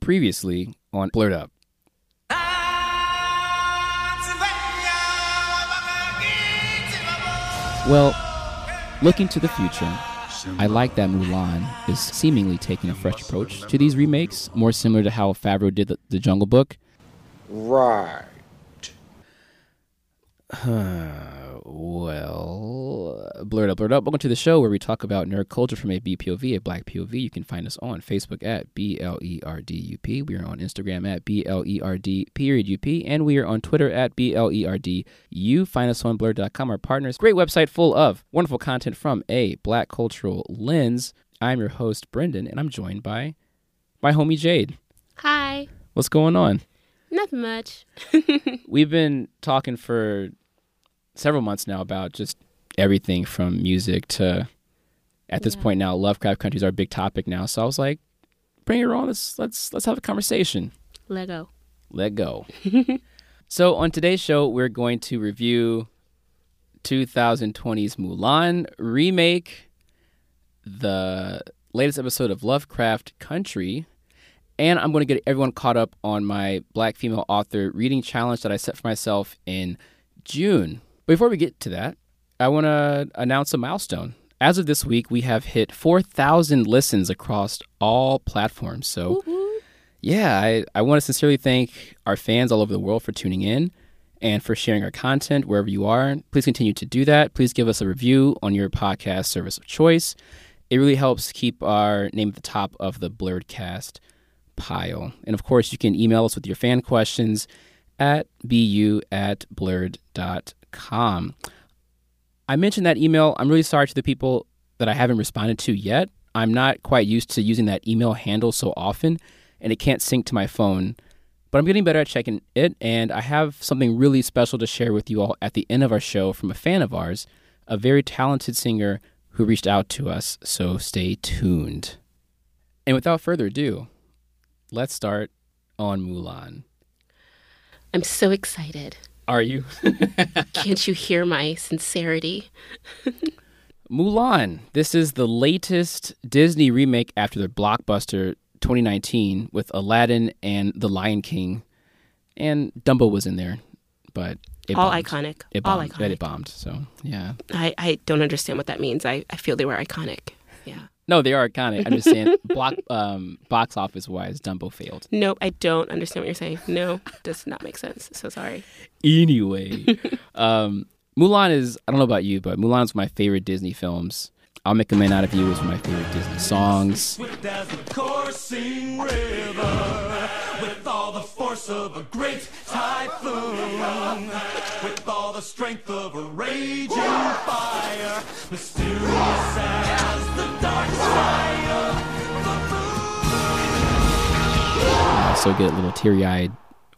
previously on Blerd Up. Well, looking to the future, I like that Mulan is seemingly taking a fresh approach to these remakes, more similar to how Favreau did the, the Jungle Book. Right. Well, blerd up, blerd up. Welcome to the show where we talk about nerd culture from a BPOV, a Black POV. You can find us on Facebook at B L E R D U P. We are on Instagram at B L E R D period U P, and we are on Twitter at B L E R D U. Find us on blurred.com, our partners. Great website full of wonderful content from a Black cultural lens. I'm your host Brendan, and I'm joined by my homie Jade. Hi. What's going on? Nothing much. We've been talking for several months now about just everything from music to at this Yeah. point now Lovecraft Country is our big topic now. So I was like, bring it on. Let's let's let's have a conversation. Lego. Let go. so on today's show, we're going to review 2020's Mulan remake, the latest episode of Lovecraft Country, and I'm going to get everyone caught up on my Black female author reading challenge that I set for myself in June. Before we get to that, I want to announce a milestone. As of this week, we have hit 4,000 listens across all platforms. So, Woo-hoo. yeah, I, I want to sincerely thank our fans all over the world for tuning in and for sharing our content wherever you are. Please continue to do that. Please give us a review on your podcast service of choice. It really helps keep our name at the top of the Blurredcast pile. And of course, you can email us with your fan questions at bu at blurred.com. I mentioned that email. I'm really sorry to the people that I haven't responded to yet. I'm not quite used to using that email handle so often, and it can't sync to my phone. But I'm getting better at checking it, and I have something really special to share with you all at the end of our show from a fan of ours, a very talented singer who reached out to us. So stay tuned. And without further ado, let's start on Mulan. I'm so excited. Are you? Can't you hear my sincerity? Mulan. This is the latest Disney remake after the blockbuster 2019 with Aladdin and The Lion King. And Dumbo was in there, but it All bombed. iconic. It All bombed. But it bombed. So, yeah. I, I don't understand what that means. I, I feel they were iconic. Yeah. No, they are iconic. I'm just saying, block, um, box office wise, Dumbo failed. Nope, I don't understand what you're saying. No, does not make sense. So sorry. Anyway, um, Mulan is, I don't know about you, but Mulan is my favorite Disney films. I'll Make a Man Out of You is one of my favorite Disney songs. Swift as a coursing river, with all the force of a great typhoon, with all the strength of a raging fire, mysterious as the dark side of the I so get a little teary eyed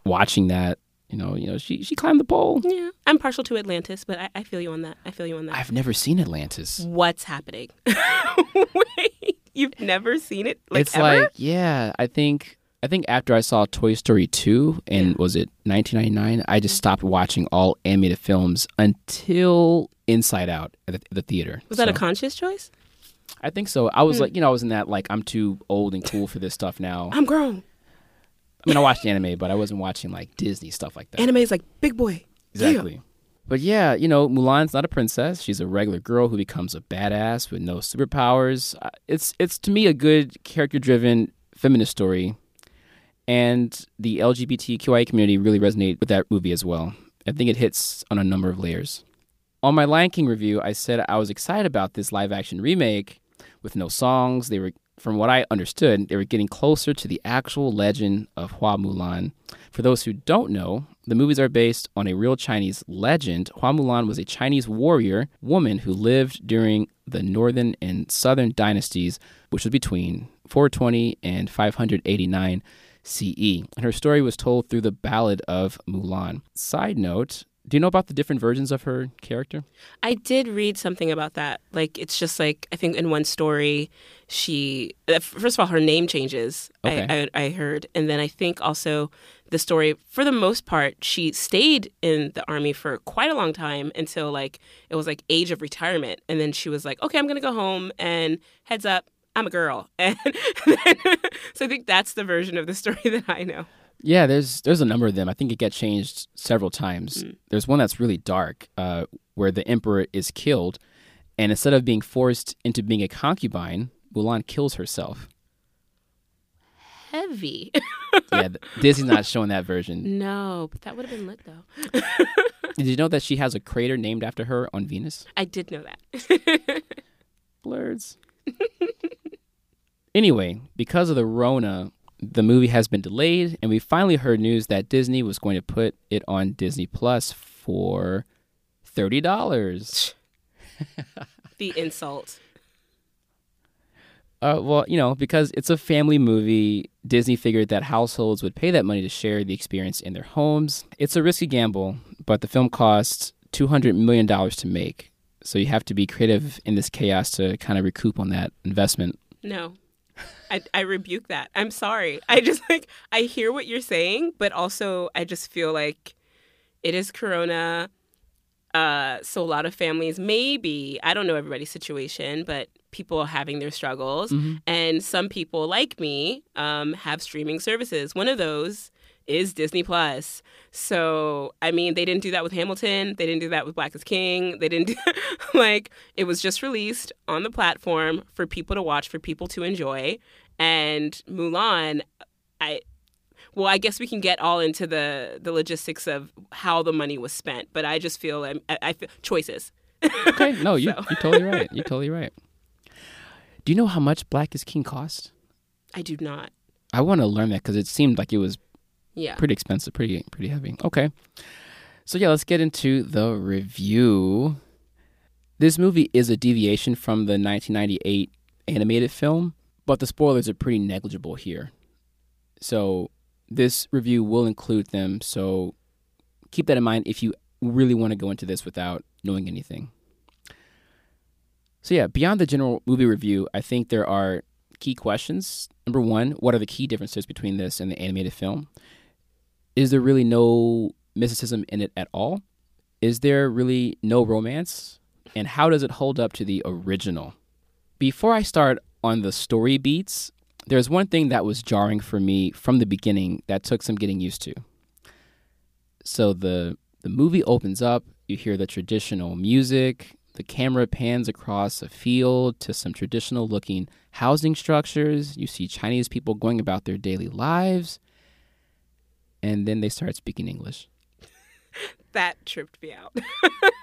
watching that. You know, you know, she she climbed the pole. Yeah. I'm partial to Atlantis, but I, I feel you on that. I feel you on that. I've never seen Atlantis. What's happening? Wait, you've never seen it? Like it's ever? like, yeah, I think I think after I saw Toy Story 2 and was it 1999, I just mm-hmm. stopped watching all animated films until Inside Out at the, the theater. Was that a conscious choice? I think so. I was Hmm. like, you know, I was in that like I'm too old and cool for this stuff now. I'm grown. I mean, I watched anime, but I wasn't watching like Disney stuff like that. Anime is like big boy. Yeah. Exactly. But yeah, you know, Mulan's not a princess. She's a regular girl who becomes a badass with no superpowers. Uh, It's it's to me a good character-driven feminist story, and the LGBTQI community really resonate with that movie as well. I think it hits on a number of layers. On my Lion King review, I said I was excited about this live-action remake with no songs. They were, from what I understood, they were getting closer to the actual legend of Hua Mulan. For those who don't know, the movies are based on a real Chinese legend. Hua Mulan was a Chinese warrior woman who lived during the northern and southern dynasties, which was between 420 and 589 CE. And her story was told through the Ballad of Mulan. Side note, do you know about the different versions of her character? I did read something about that. Like it's just like I think in one story, she uh, first of all her name changes. Okay. I, I I heard, and then I think also the story for the most part she stayed in the army for quite a long time until like it was like age of retirement, and then she was like, okay, I'm gonna go home and heads up. I'm a girl. And so I think that's the version of the story that I know. Yeah, there's there's a number of them. I think it got changed several times. There's one that's really dark, uh, where the emperor is killed, and instead of being forced into being a concubine, Mulan kills herself. Heavy. Yeah, Disney's not showing that version. no, but that would have been lit though. Did you know that she has a crater named after her on Venus? I did know that. Blurs. anyway, because of the Rona, the movie has been delayed, and we finally heard news that Disney was going to put it on Disney Plus for thirty dollars. the insult. Uh, well, you know, because it's a family movie, Disney figured that households would pay that money to share the experience in their homes. It's a risky gamble, but the film costs $200 million to make. So you have to be creative in this chaos to kind of recoup on that investment. No. I, I rebuke that. I'm sorry. I just like I hear what you're saying, but also I just feel like it is Corona. Uh, so a lot of families, maybe I don't know everybody's situation, but people are having their struggles, and some people like me um, have streaming services. One of those is Disney Plus. So I mean, they didn't do that with Hamilton. They didn't do that with Black is King. They didn't do like it was just released on the platform for people to watch, for people to enjoy. And Mulan, I well, I guess we can get all into the the logistics of how the money was spent, but I just feel um, I, I feel choices. Okay, no, you, So. you're totally right. You're totally right. Do you know how much Black is King cost? I do not. I want to learn that because it seemed like it was Yeah. pretty expensive, pretty pretty heavy. Okay, so yeah, let's get into the review. This movie is a deviation from the 1998 animated film, but the spoilers are pretty negligible here. So this review will include them. So keep that in mind if you really want to go into this without knowing anything. So yeah, beyond the general movie review, I think there are key questions. Number one, what are the key differences between this and the animated film? Is there really no mysticism in it at all? Is there really no romance? And how does it hold up to the original? Before I start on the story beats, there's one thing that was jarring for me from the beginning that took some getting used to. So the the movie opens up, you hear the traditional music, the camera pans across a field to some traditional looking housing structures, you see Chinese people going about their daily lives, and then they start speaking English. that tripped me out.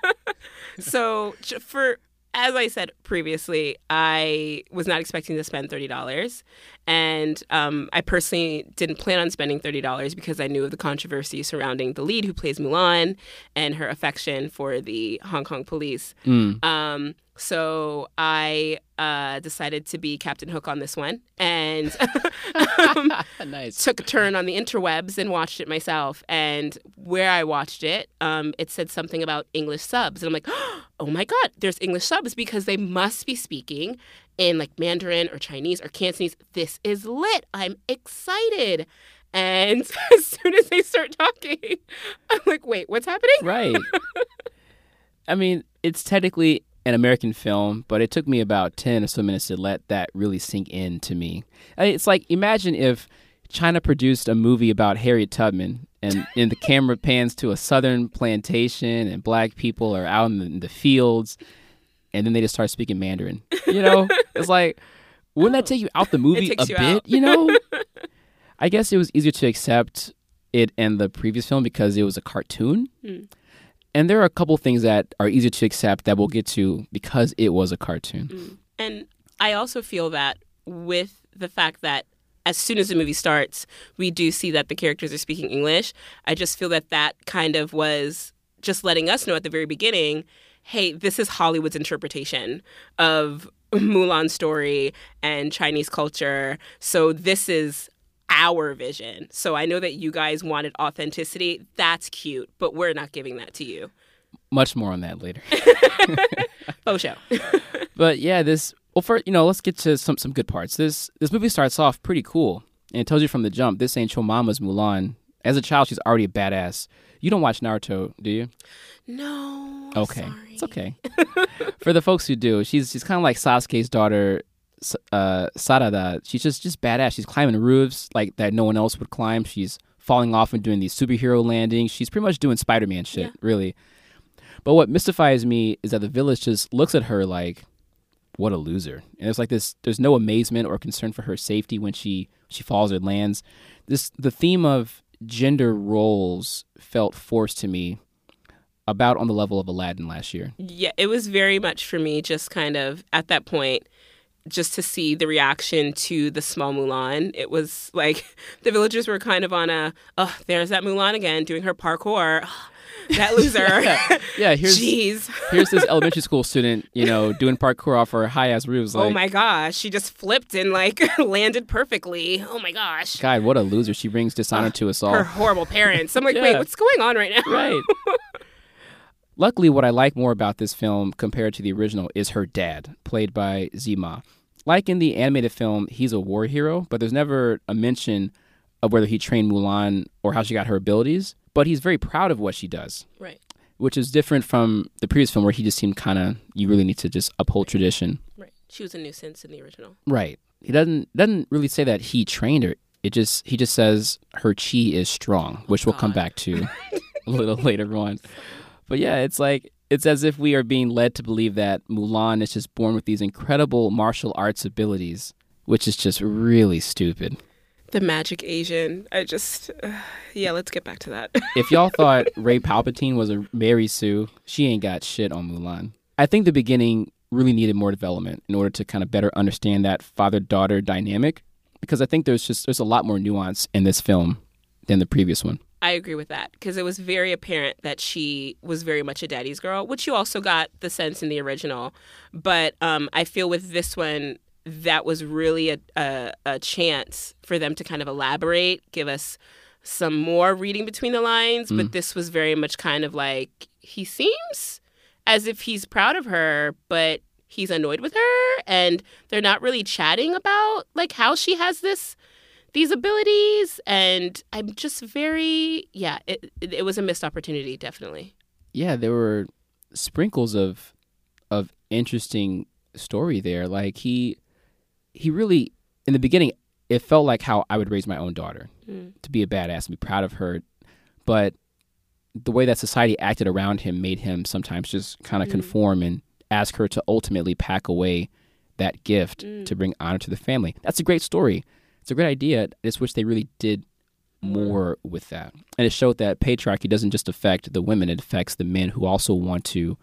so for as I said previously, I was not expecting to spend thirty dollars, and um, I personally didn't plan on spending thirty dollars because I knew of the controversy surrounding the lead who plays Mulan and her affection for the Hong Kong police. Um, so I uh, decided to be Captain Hook on this one, and um, nice. took a turn on the interwebs and watched it myself. And where I watched it, um, it said something about English subs, and I'm like, oh my god, there's English subs because they must be speaking in like Mandarin or Chinese or Cantonese. This is lit. I'm excited. And as soon as they start talking, I'm like, wait, what's happening? right. I mean, it's technically an American film, but it took me about 10 or so minutes to let that really sink in to me. I mean, it's like imagine if China produced a movie about Harriet Tubman and, and the camera pans to a southern plantation and black people are out in the, in the fields and then they just start speaking Mandarin. You know? it's like wouldn't that take you out the movie a you bit, out. you know? I guess it was easier to accept it and the previous film because it was a cartoon. Hmm. And there are a couple things that are easier to accept that we'll get to because it was a cartoon. Mm. And I also feel that with the fact that as soon as the movie starts, we do see that the characters are speaking English. I just feel that that kind of was just letting us know at the very beginning hey, this is Hollywood's interpretation of Mulan's story and Chinese culture. So this is our vision. So I know that you guys wanted authenticity. That's cute, but we're not giving that to you. Much more on that later. Oh, show. but yeah, this well for you know, let's get to some some good parts. This this movie starts off pretty cool. And it tells you from the jump, this ain't your mama's Mulan. As a child, she's already a badass. You don't watch Naruto, do you? no. Okay. sorry. It's okay. For the folks who do, she's she's kind of like Sasuke's daughter uh, Sarada, she's just just badass. She's climbing roofs like that no one else would climb. She's falling off and doing these superhero landings. She's pretty much doing Spider Man shit, Yeah. really. But what mystifies me is that the village just looks at her like, what a loser. And it's like this there's no amazement or concern for her safety when she she falls or lands. This the theme of gender roles felt forced to me about on the level of Aladdin last year. Yeah, it was very much for me just kind of at that point just to see the reaction to the small Mulan. It was like the villagers were kind of on a, oh, there's that Mulan again doing her parkour. that loser. Yeah, here's Jeez. here's this elementary school student, you know, doing parkour off her high ass roofs. Oh like, oh my gosh. She just flipped and like landed perfectly. Oh my gosh. God, what a loser! She brings dishonor to us all. Her horrible parents. I'm like, Yeah. wait, what's going on right now? right. Luckily, what I like more about this film compared to the original is her dad, played by Tzi Ma. Like in the animated film, he's a war hero, but there's never a mention of whether he trained Mulan or how she got her abilities. But he's very proud of what she does, Right. which is different from the previous film where he just seemed kind of you really need to just uphold tradition. Right. She was a nuisance in the original. Right. He doesn't doesn't really say that he trained her. It just he just says her chi is strong, which we'll come back to a little later on. But yeah, it's like it's as if we are being led to believe that Mulan is just born with these incredible martial arts abilities, which is just really stupid. The magic Asian. I just, uh, yeah, let's get back to that. If y'all thought Rey Palpatine was a Mary Sue, she ain't got shit on Mulan. I think the beginning really needed more development in order to kind of better understand that father-daughter dynamic because I think there's just there's a lot more nuance in this film than the previous one. I agree with that because it was very apparent that she was very much a daddy's girl, which you also got the sense in the original. But um, I feel with this one, that was really a, a, a chance for them to kind of elaborate, give us some more reading between the lines. But this was very much kind of like he seems as if he's proud of her, but he's annoyed with her, and they're not really chatting about like how she has this these abilities and i'm just very yeah it, it, was a missed opportunity definitely Yeah, there were sprinkles of of interesting story there. Like he he really in the beginning it felt like how I would raise my own daughter Mm. to be a badass and be proud of her. But the way that society acted around him made him sometimes just kind of Mm. conform and ask her to ultimately pack away that gift to bring honor to the family. That's a great story. It's a great idea. I just wish they really did more with that. And it showed that patriarchy doesn't just affect the women, it affects the men who also want to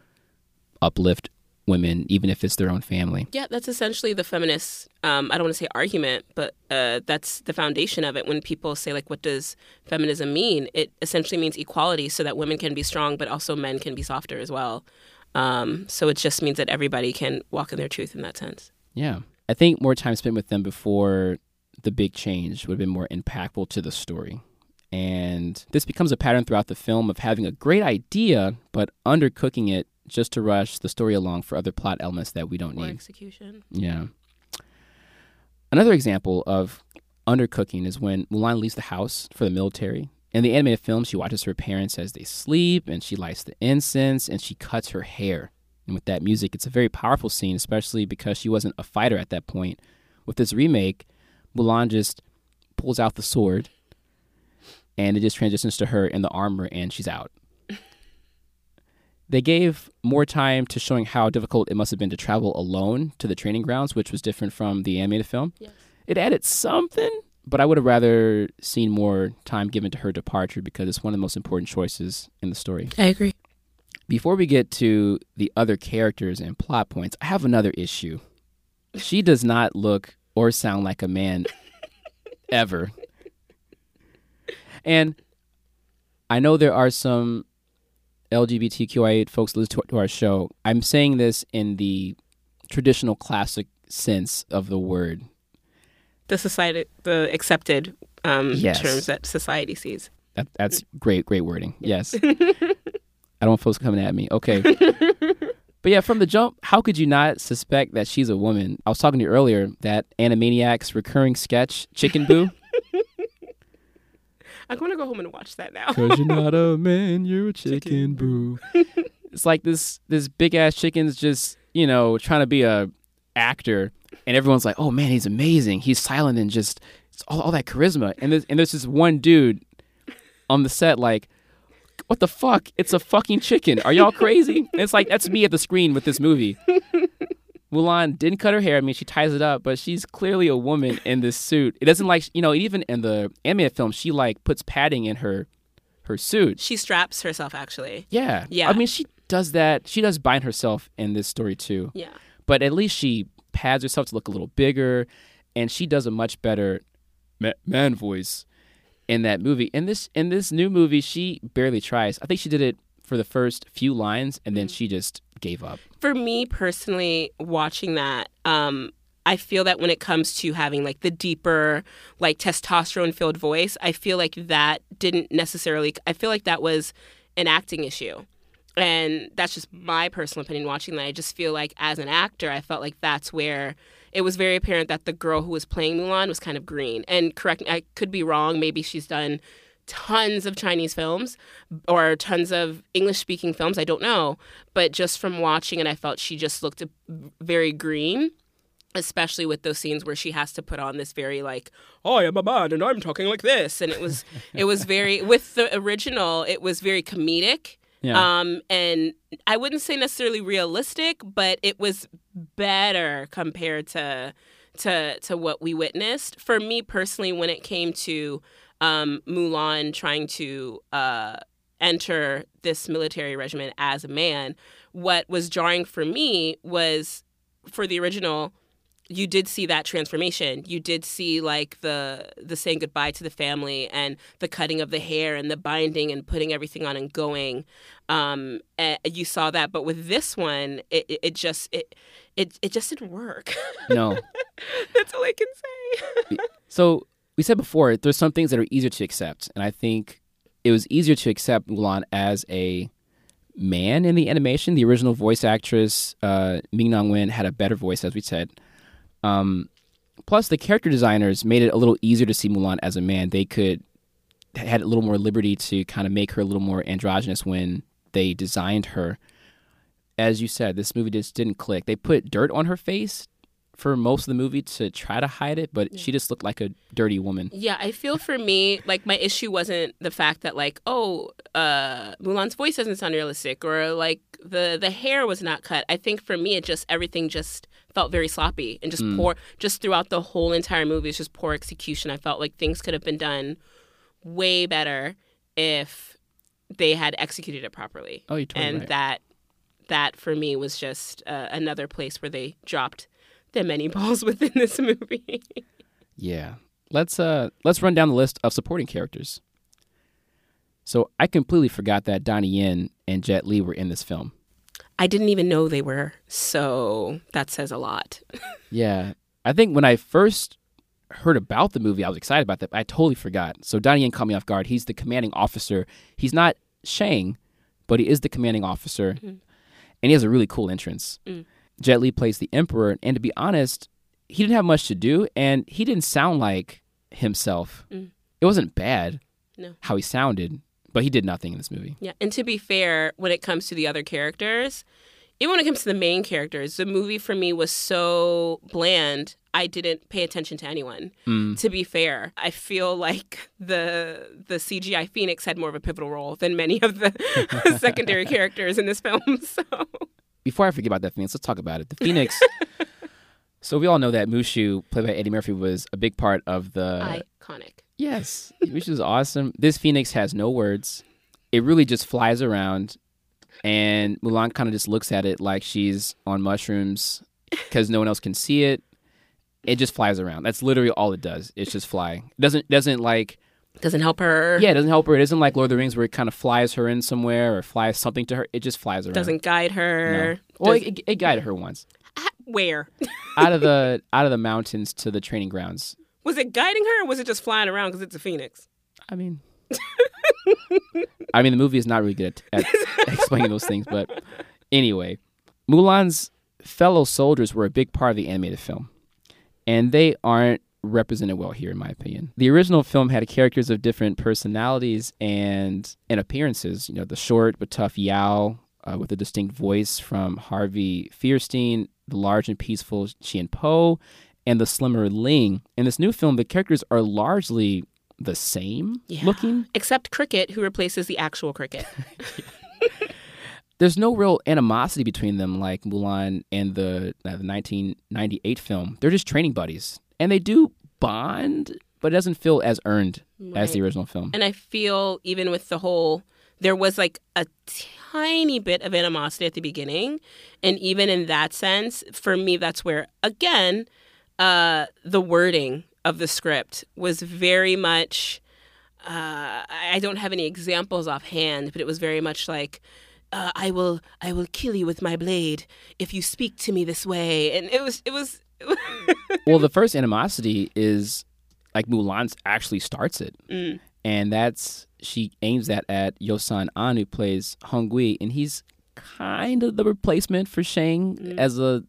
uplift women, even if it's their own family. yeah that's essentially the feminist um, i don't want to say argument but uh, that's the foundation of it when people say like what does feminism mean it essentially means equality so that women can be strong but also men can be softer as well um, so it just means that everybody can walk in their truth in that sense Yeah. I think more time spent with them before the big change would have been more impactful to the story. And this becomes a pattern throughout the film of having a great idea, but undercooking it just to rush the story along for other plot elements that we don't or need. execution Yeah. Another example of undercooking is when Mulan leaves the house for the military. In the animated film, she watches her parents as they sleep, and she lights the incense, and she cuts her hair. And with that music, it's a very powerful scene, especially because she wasn't a fighter at that point. With this remake, Mulan just pulls out the sword, and it just transitions to her in the armor, and she's out. They gave more time to showing how difficult it must have been to travel alone to the training grounds, which was different from the animated film. Yes. It added something, but I would have rather seen more time given to her departure because it's one of the most important choices in the story. i agree Before we get to the other characters and plot points, I have another issue. She does not look or sound like a man ever. And I know there are some LGBTQIA folks listen to, to our show. I'm saying this in the traditional classic sense of the word. the society the accepted um, Yes. terms that society sees That, that's great, great wording. Yes. I don't want folks coming at me. Okay. but yeah, from the jump, how could you not suspect that she's a woman? I was talking to you earlier that Animaniacs recurring sketch, Chicken Boo. i'm going to go home and watch that now Cause you're not a man, you're a chicken boo. it's like this this big ass chicken's just, you know, trying to be a actor and everyone's like, "Oh man, he's amazing. He's silent and just it's all, all that charisma." And there's, and there's this one dude on the set like, "What the fuck? It's a fucking chicken. Are y'all crazy?" And it's like that's me at the screen with this movie. Mulan didn't cut her hair. I mean, she ties it up, but she's clearly a woman in this suit. It doesn't like you know even in the animated film, she like puts padding in her her suit. She straps herself actually. Yeah, Yeah. I mean, she does that. She does bind herself in this story too. Yeah. But at least she pads herself to look a little bigger, and she does a much better ma- man voice in that movie. In this in this new movie, she barely tries. I think she did it for the first few lines, and then she just gave up. For me personally, watching that, um, I feel that when it comes to having like the deeper, like testosterone filled voice, I feel like that didn't necessarily, I feel like that was an acting issue. And that's just my personal opinion watching that. I just feel like as an actor, I felt like that's where it was very apparent that the girl who was playing Mulan was kind of green. And correct I could be wrong. Maybe she's done tons of Chinese films or tons of English speaking films. I don't know. But just from watching it, I felt she just looked very green. Especially with those scenes where she has to put on this very like, oh, I am a man and I'm talking like this, and it was it was very with the original, it was very comedic, Yeah. um, and I wouldn't say necessarily realistic, but it was better compared to to to what we witnessed. For me personally, when it came to um, Mulan trying to uh, enter this military regiment as a man, what was jarring for me was for the original you did see that transformation. You did see like the the saying goodbye to the family and the cutting of the hair and the binding and putting everything on and going. Um, and you saw that, but with this one, it, it, it just it, it it just didn't work. no. That's all I can say. So we said before, there's some things that are easier to accept, and I think it was easier to accept Mulan as a man in the animation. The original voice actress uh, Ming Na Wen had a better voice, as we said. Um, plus, the character designers made it a little easier to see Mulan as a man. They could had a little more liberty to kind of make her a little more androgynous when they designed her. As you said, this movie just didn't click. They put dirt on her face for most of the movie to try to hide it, but she just looked like a dirty woman. Yeah, I feel for me, like my issue wasn't the fact that like, oh, uh, Mulan's voice doesn't sound realistic, or like the the hair was not cut. I think for me, it just everything just felt very sloppy and just poor. Just throughout the whole entire movie, it's just poor execution. I felt like things could have been done way better if they had executed it properly. Oh, you're totally and right. that that for me was just uh, another place where they dropped the many balls within this movie. Yeah. Let's uh let's run down the list of supporting characters. So I completely forgot that Donnie Yen and Jet Li were in this film. I didn't even know they were, so that says a lot. Yeah. I think when I first heard about the movie, I was excited about that. But I totally forgot. So Donnie Yen caught me off guard. He's the commanding officer. He's not Shang, but he is the commanding officer. Mm-hmm. And he has a really cool entrance. Mm. Jet Li plays the Emperor, and to be honest, he didn't have much to do, and he didn't sound like himself. Mm. It wasn't bad No. how he sounded, but he did nothing in this movie. Yeah, and to be fair, when it comes to the other characters, even when it comes to the main characters, the movie for me was so bland. I didn't pay attention to anyone. Mm. To be fair, I feel like the the CGI Phoenix had more of a pivotal role than many of the secondary characters in this film. So Before I forget about that Phoenix, let's talk about it. The Phoenix. so we all know that Mushu, played by Eddie Murphy, was a big part of the. iconic. Yes, which is awesome. This Phoenix has no words. It really just flies around, and Mulan kind of just looks at it like she's on mushrooms because no one else can see it. It just flies around. That's literally all it does. It's just flying. It doesn't doesn't like Doesn't help her. yeah. It doesn't help her. It isn't like Lord of the Rings where it kind of flies her in somewhere or flies something to her. It just flies around. Doesn't guide her. No. Well, Does- it, it guided her once ah, where? out of the out of the mountains to the training grounds. Was it guiding her or was it just flying around because it's a phoenix? I mean, I mean, the movie is not really good at, at explaining those things, but anyway, Mulan's fellow soldiers were a big part of the animated film, and they aren't represented well here, in my opinion. The original film had characters of different personalities and and appearances. You know, the short but tough Yao uh, with a distinct voice from Harvey Fierstein, the large and peaceful Chien Po, and the slimmer Ling. In this new film, the characters are largely the same Yeah. looking. Except Cricket, who replaces the actual Cricket. There's no real animosity between them like Mulan and the, uh, the 1998 film. They're just training buddies. And they do bond, but it doesn't feel as earned as the original film. And I feel even with the whole, there was like a tiny bit of animosity at the beginning. And even in that sense, for me, that's where, again, uh, the wording of the script was very much, uh, I don't have any examples offhand, but it was very much like, uh, I will, I will kill you with my blade if you speak to me this way, and it was, it was, well, the first animosity is like Mulan actually starts it. Mm. And that's, she aims that at Yoson An, who plays Honghui, and he's kind of the replacement for Shang Mm. as a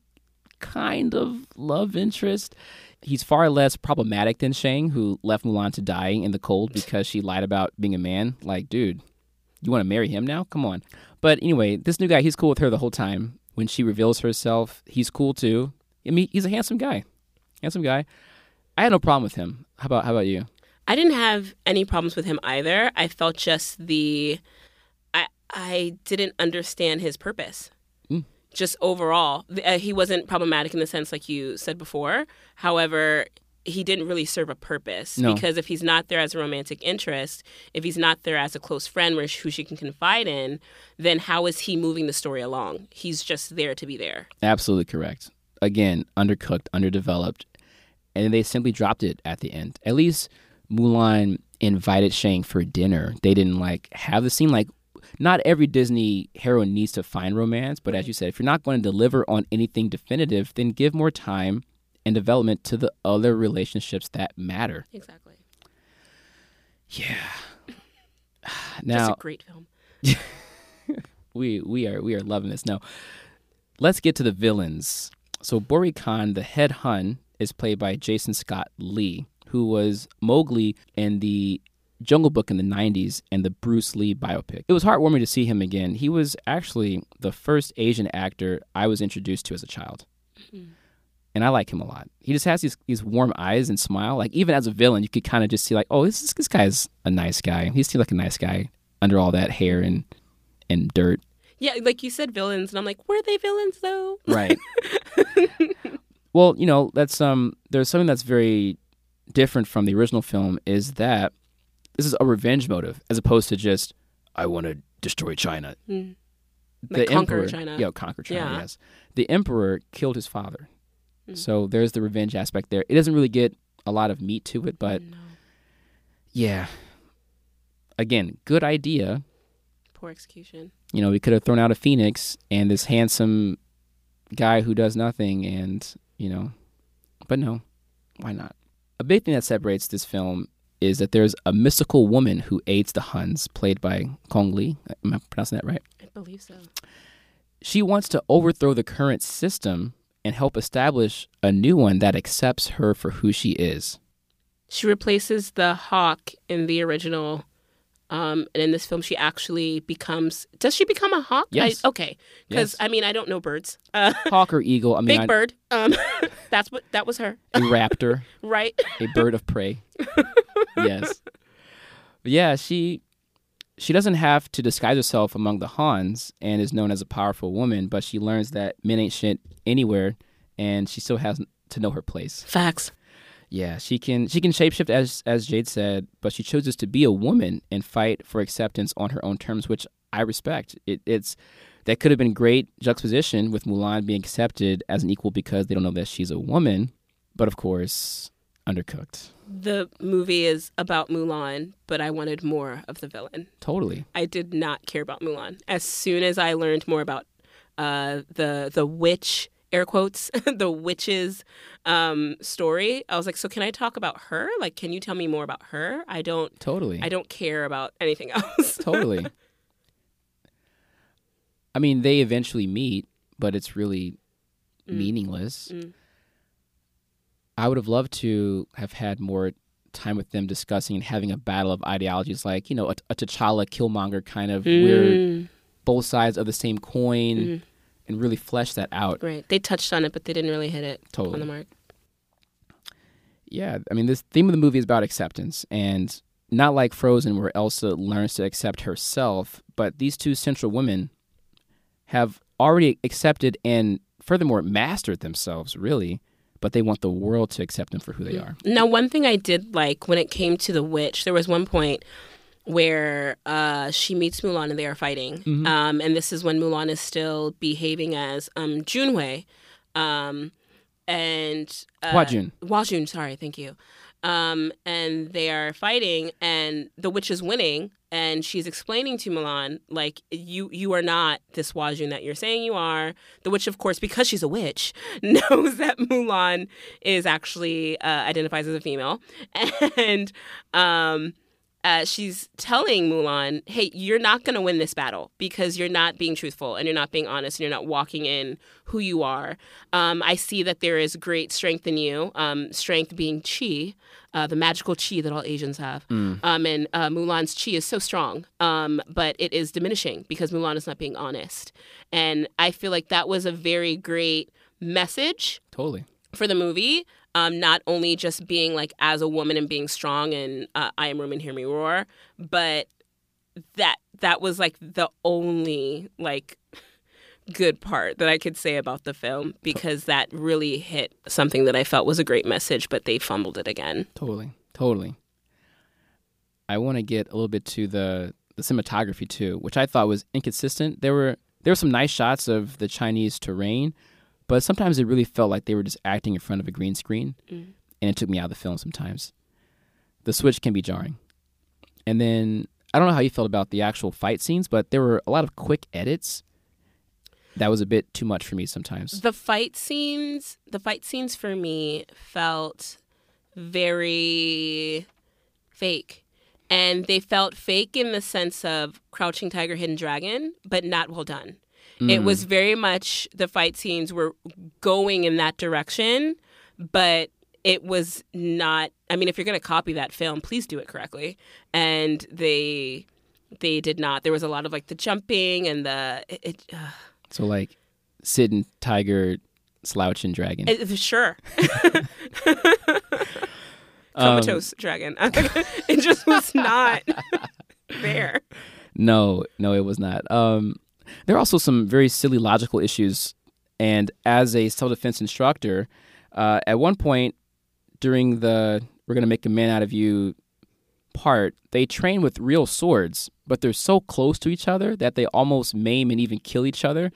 kind of love interest. He's far less problematic than Shang, who left Mulan to die in the cold because she lied about being a man. Like, dude, you want to marry him now? Come on. But anyway, this new guy, he's cool with her the whole time. When she reveals herself, he's cool too. I mean, he's a handsome guy. Handsome guy. I had no problem with him. How about how about you? I didn't have any problems with him either. I felt just the I I didn't understand his purpose. Just overall, uh, he wasn't problematic in the sense like you said before. However, he didn't really serve a purpose No. because if he's not there as a romantic interest, if he's not there as a close friend where who she can confide in, then how is he moving the story along? He's just there to be there. Absolutely correct. Again, undercooked, underdeveloped, and they simply dropped it at the end. At least Mulan invited Shang for dinner. They didn't like have the scene. Like, not every Disney hero needs to find romance, but as you said, if you're not going to deliver on anything definitive, then give more time and development to the other relationships that matter. Exactly. Yeah. Just Now a great film. we we are we are loving this. Now, let's get to the villains. So Bori Khan, the head Hun, is played by Jason Scott Lee, who was Mowgli in the Jungle Book in the 90s and the Bruce Lee biopic. It was heartwarming to see him again. He was actually the first Asian actor I was introduced to as a child. And I like him a lot. He just has these, these warm eyes and smile. Like even as a villain, you could kind of just see like, oh, this this guy's a nice guy. He seems like a nice guy under all that hair and and dirt. Yeah, like you said, villains, and I'm like, were they villains though? Right. well, you know, that's um there's something that's very different from the original film is that this is a revenge motive as opposed to just I want to destroy China. Mm. Like conquer China. Yeah, conquer China, Yeah. yes. The emperor killed his father. Mm. So there's the revenge aspect there. It doesn't really get a lot of meat to it, but No. yeah. Again, good idea. Poor execution. You know, we could have thrown out a phoenix and this handsome guy who does nothing, and you know, but no, why not? A big thing that separates this film is that there's a mystical woman who aids the Huns, played by Gong Li. Am I pronouncing that right? I believe so. She wants to overthrow the current system and help establish a new one that accepts her for who she is. She replaces the hawk in the original. Um, and in this film, she actually becomes. Does she become a hawk? Yes. I, okay. Because Yes. I mean, I don't know birds. Uh, Hawk or eagle? I mean, big I- bird. Um, that's what that was her, a raptor. right? a bird of prey. yes. But yeah, she she doesn't have to disguise herself among the Huns and is known as a powerful woman, but she learns that men ain't shit anywhere and she still has to know her place. Facts. Yeah, she can she can shapeshift as as Jade said, but she chooses to be a woman and fight for acceptance on her own terms, which I respect. It, it's that could have been great juxtaposition with Mulan being accepted as an equal because they don't know that she's a woman, but of course, undercooked. The movie is about Mulan, but I wanted more of the villain. Totally. I did not care about Mulan. As soon as I learned more about uh, the the witch air quotes the witch's um, story, I was like, so can I talk about her? Like, can you tell me more about her? I don't. Totally. I don't care about anything else. totally. I mean, they eventually meet, but it's really meaningless. Mm. I would have loved to have had more time with them discussing and having a battle of ideologies, like you know, a, a T'Challa Killmonger kind of Mm. both sides of the same coin, Mm. And really flesh that out. Right. They touched on it, but they didn't really hit it Totally. on the mark. Yeah, I mean, this theme of the movie is about acceptance, and not like Frozen, where Elsa learns to accept herself, but these two central women have already accepted and furthermore mastered themselves, really, but they want the world to accept them for who they mm. are. Now, one thing I did like when it came to the witch, there was one point where uh, she meets Mulan and they are fighting, um, and this is when Mulan is still behaving as um, Junhui, um, and uh, Wajun. Jun. Hua Jun, sorry, thank you. Um, and they are fighting, and the witch is winning, and she's explaining to Mulan, like, you you are not this Hua Jun that you're saying you are. The witch, of course, because she's a witch, knows that Mulan is actually uh, identifies as a female, and um, uh, she's telling Mulan, "Hey, you're not going to win this battle because you're not being truthful and you're not being honest and you're not walking in who you are. Um, I see that there is great strength in you, um, strength being chi, uh, the magical chi that all Asians have. Um, and uh, Mulan's chi is so strong, um, but it is diminishing because Mulan is not being honest. And I feel like that was a very great message Totally. for the movie. Um, not only just being like as a woman and being strong and uh, I am woman, hear me roar, but that that was like the only like good part that I could say about the film because that really hit something that I felt was a great message, but they fumbled it again. Totally, totally. I want to get a little bit to the the cinematography too, which I thought was inconsistent. There were there were some nice shots of the Chinese terrain, but sometimes it really felt like they were just acting in front of a green screen, mm. and it took me out of the film sometimes. The switch can be jarring, and then I don't know how you felt about the actual fight scenes, but there were a lot of quick edits. That was a bit too much for me sometimes. The fight scenes, the fight scenes for me felt very fake. And they felt fake in the sense of Crouching Tiger, Hidden Dragon, but not well done. It was very much the fight scenes were going in that direction, but it was not. I mean, if you're going to copy that film, please do it correctly. And they they did not. There was a lot of like the jumping and the it, it, uh, So like, Sid and Tiger, Slouch and Dragon. it- sure. Um, comatose dragon. it just was not there. No, no, it was not. Um, there are also some very silly logical issues. And as a self defense instructor, uh, at one point during the We're going to make a man out of you part, they train with real swords, but they're so close to each other that they almost maim and even kill each other.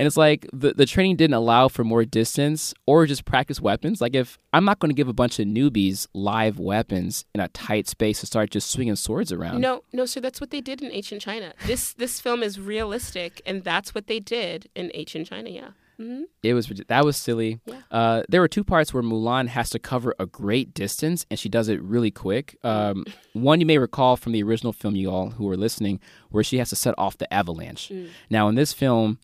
And it's like the, the training didn't allow for more distance or just practice weapons. Like, if I'm not going to give a bunch of newbies live weapons in a tight space to start just swinging swords around. No, no, sir. That's what they did in ancient China. This this film is realistic, and that's what they did in ancient China. Yeah. hmm It was that was silly. Yeah. Uh, there were two parts where Mulan has to cover a great distance, and she does it really quick. Um, one you may recall from the original film, you all who are listening, where she has to set off the avalanche. Now in this film,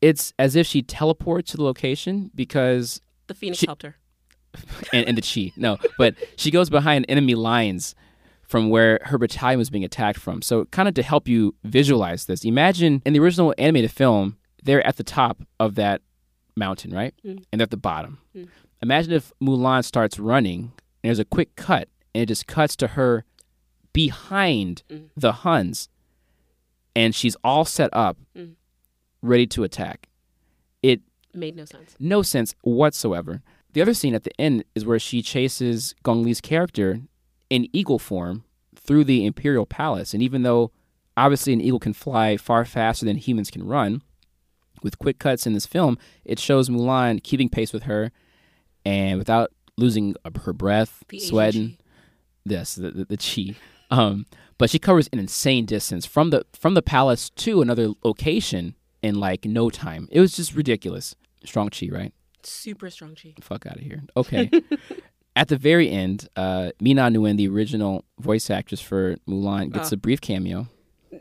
it's as if she teleports to the location because The Phoenix She- helped her. and, and the chi no, but she goes behind enemy lines from where her battalion was being attacked from. So kind of to help you visualize this, imagine in the original animated film, they're at the top of that mountain, right? Mm. And they're at the bottom. Mm. Imagine if Mulan starts running and there's a quick cut and it just cuts to her behind mm. the Huns and she's all set up ready to attack. It Made no sense. no sense whatsoever. The other scene at the end is where she chases Gong Li's character in eagle form through the Imperial Palace. And even though obviously an eagle can fly far faster than humans can run, with quick cuts in this film, it shows Mulan keeping pace with her and without losing her breath, The sweating. Yes, the, the, the chi. Um, but she covers an insane distance from the from the palace to another location in like no time. It was just ridiculous. Strong chi, right? Super strong chi. Fuck out of here. Okay. At the very end, uh, Ming Na Wen, the original voice actress for Mulan, gets Oh. a brief cameo.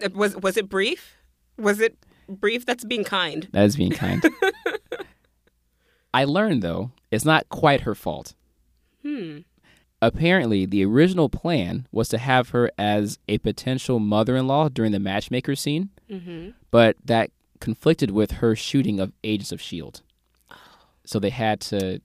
Uh, Was was it brief? Was it brief? That's being kind. That is being kind. I learned though, it's not quite her fault. Hmm. Apparently, the original plan was to have her as a potential mother-in-law during the matchmaker scene, Mm-hmm. but that conflicted with her shooting of Agents of Shield, so they had to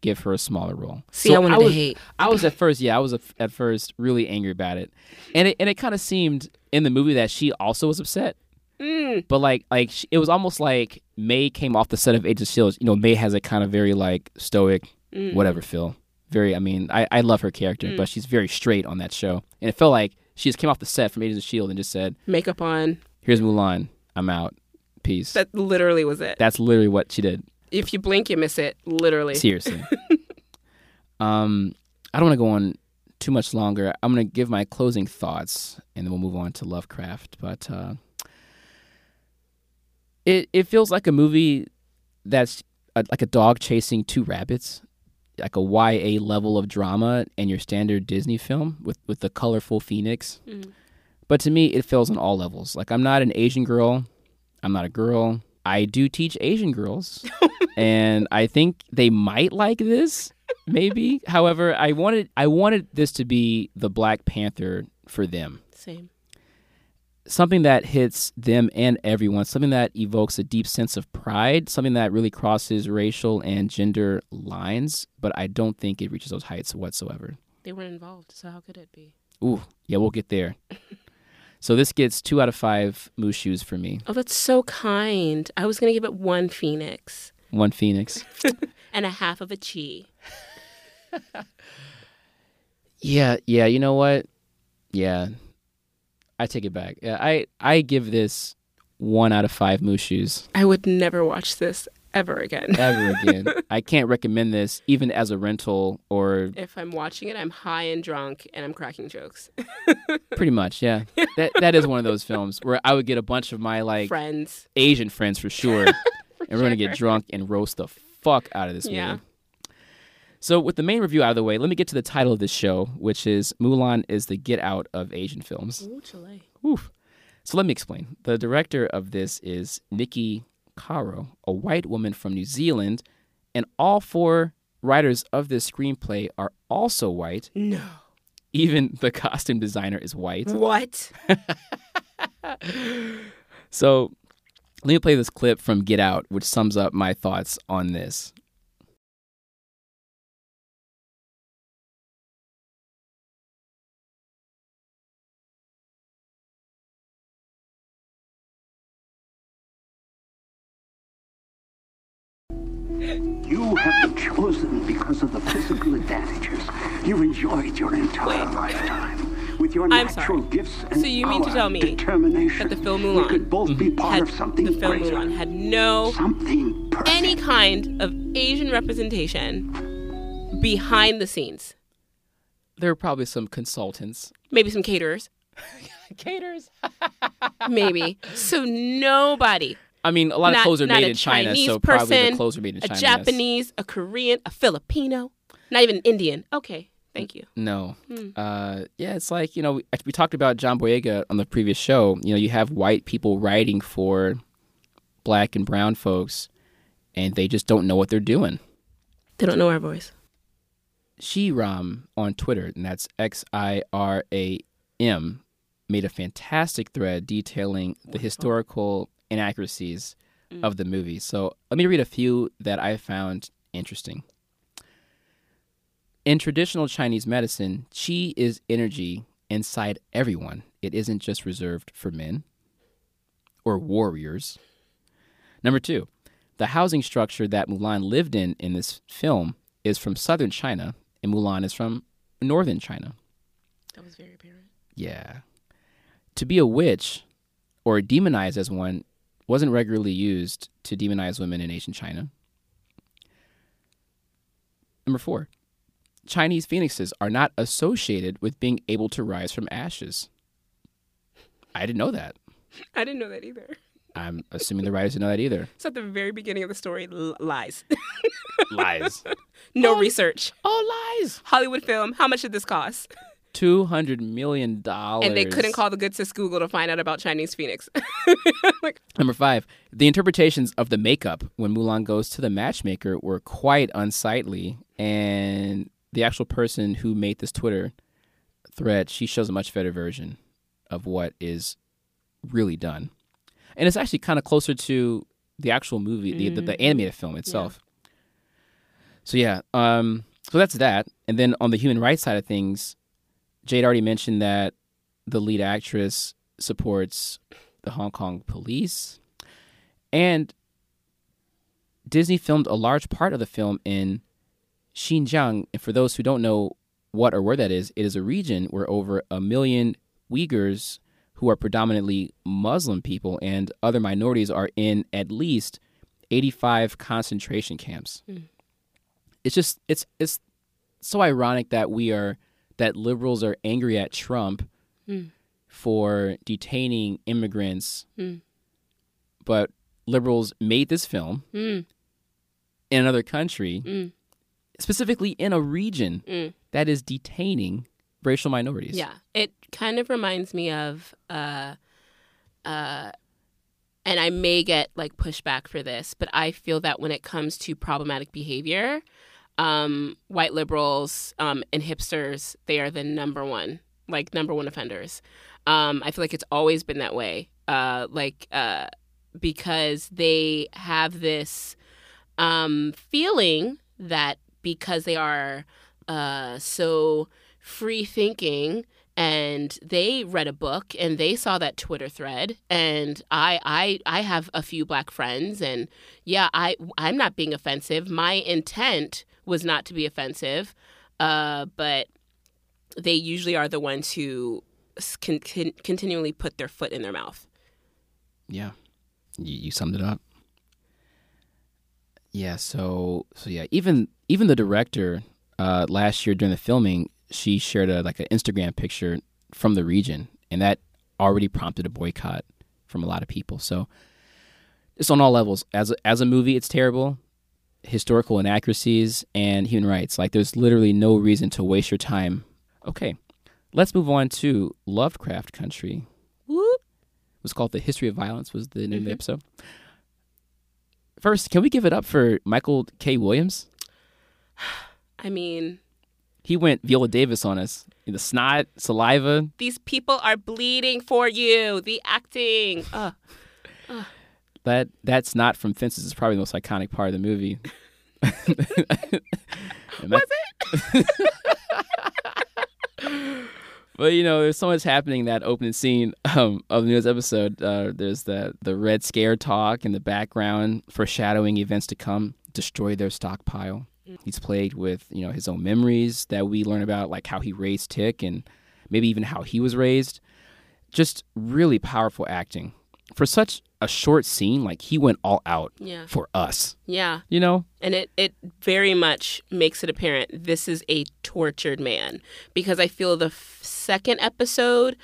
give her a smaller role. See, So I wanted to was, hate. I was at first, yeah, I was at first really angry about it, and it and it kind of seemed in the movie that she also was upset. Mm. But like, like she, it was almost like May came off the set of Agents of Shield. You know, May has a kind of very like stoic, Mm. whatever feel. Very, I mean, I, I love her character, but she's very straight on that show, and it felt like she just came off the set from Agents of Shield and just said, Makeup on. "Here's Mulan, I'm out, peace." That literally was it. That's literally what she did. if you blink, you miss it. Literally. Seriously. um, I don't want to go on too much longer. I'm going to give my closing thoughts, and then we'll move on to Lovecraft. But uh, it it feels like a movie that's a, like a dog chasing two rabbits, like a YA level of drama, and your standard Disney film with with the colorful phoenix. Mhm. But to me, it feels on all levels. Like I'm not an Asian girl. I'm not a girl. I do teach Asian girls, and I think they might like this. Maybe. However, I wanted I wanted this to be the Black Panther for them. Same. Something that hits them and everyone. Something that evokes a deep sense of pride. Something that really crosses racial and gender lines. But I don't think it reaches those heights whatsoever. They weren't involved, so how could it be? Ooh, yeah, we'll get there. so this gets two out of five shoes for me. Oh, that's so kind. I was gonna give it one phoenix One phoenix. and a half of a chi. Yeah, yeah. You know what? Yeah, I take it back. Yeah, I I give this one out of five shoes I would never watch this ever again. ever again. I can't recommend this even as a rental or if I'm watching it, I'm high and drunk and I'm cracking jokes. pretty much. Yeah, that that is one of those films where I would get a bunch of my like Friends. Asian friends for sure, and we're gonna get drunk and roast the fuck out of this movie. Yeah. So, with the main review out of the way, let me get to the title of this show, which is Mulan is the Get Out of Asian films. Ooh, Chile. Oof. So let me explain. The director of this is Nikki Caro, a white woman from New Zealand, and all four writers of this screenplay are also white. No. Even the costume designer is white. What? So let me play this clip from Get Out, which sums up my thoughts on this. You have been chosen because of the physical advantages you've enjoyed your entire Wait. lifetime. With your I'm natural sorry. gifts and So you mean to tell me determination, that the film Mulan could both be part Had of something the film greater, Mulan had no something perfect. any kind of Asian representation behind the scenes. There are probably some consultants. Maybe some caterers. Caterers? Maybe. so nobody. I mean, a lot of clothes are made in China, Chinese so probably the clothes are made in a China. yes. Japanese, a Korean, a Filipino, not even Indian. Okay, thank you. No. Hmm. Uh, yeah, it's like, you know, we, we talked about John Boyega on the previous show. You know, you have white people writing for black and brown folks, and they just don't know what they're doing. They don't know our voice. Xiram on Twitter, and that's X I R A M, made a fantastic thread detailing the historical inaccuracies mm. of the movie. So let me read a few that I found interesting. In traditional Chinese medicine, qi is energy inside everyone. It isn't just reserved for men or warriors. Number two, the housing structure that Mulan lived in in this film is from southern China, and Mulan is from northern China. That was very apparent. Yeah. To be a witch or demonized as one wasn't regularly used to demonize women in ancient China. Number four, Chinese phoenixes are not associated with being able to rise from ashes. I didn't know that. I didn't know that either. I'm assuming the writers didn't know that either. So at the very beginning of the story, l- lies. Lies. no oh, research. oh, lies. Hollywood film. How much did this cost? Two hundred million dollars. And they couldn't call the good sis Google to find out about Chinese Phoenix. like, Number five, the interpretations of the makeup when Mulan goes to the matchmaker were quite unsightly, and the actual person who made this Twitter thread, she shows a much better version of what is really done. and it's actually kind of closer to the actual movie, the, the, the animated film itself. So yeah, um, so that's that. And then on the human rights side of things, Jade already mentioned that the lead actress supports the Hong Kong police, and Disney filmed a large part of the film in Xinjiang. And for those who don't know what or where that is, it is a region where over a million Uyghurs, who are predominantly Muslim people and other minorities, are in at least 85 concentration camps. Mm. It's just it's it's so ironic that we are that liberals are angry at Trump mm. for detaining immigrants, mm. but liberals made this film mm. in another country, specifically in a region that is detaining racial minorities. Yeah, it kind of reminds me of, uh, uh, and I may get like pushback for this, but I feel that when it comes to problematic behavior, um, white liberals um, and hipsters, they are the number one, like number one offenders. Um, I feel like it's always been that way, uh, like uh, because they have this um, feeling that because they are uh, so free thinking and they read a book and they saw that Twitter thread and I I I have a few black friends and yeah I I'm not being offensive my intent was not to be offensive uh, but they usually are the ones who can, can continually put their foot in their mouth Yeah, you, you summed it up. Yeah, so so yeah, even even the director uh, last year during the filming, she shared a like an Instagram picture from the region, and that already prompted a boycott from a lot of people. So it's on all levels. As a, as a movie, it's terrible. Historical inaccuracies and human rights. Like there's literally no reason to waste your time. Okay, let's move on to Lovecraft Country. Whoop. It was called The History of Violence was the name of the episode. First, can we give it up for Michael K. Williams? I mean He went Viola Davis on us. The snot, saliva. these people are bleeding for you the acting uh, That that's not from Fences It's probably the most iconic part of the movie. Was it? But you know, there's so much happening in that opening scene um, of the newest episode. Uh, there's the the red scare talk in the background, foreshadowing events to come. Destroy their stockpile. He's plagued with you know his own memories that we learn about, like how he raised Tick and maybe even how he was raised. Just really powerful acting for such a short scene. Like he went all out Yeah. for us. yeah You know, and it, it very much makes it apparent this is a tortured man because i feel the f- second episode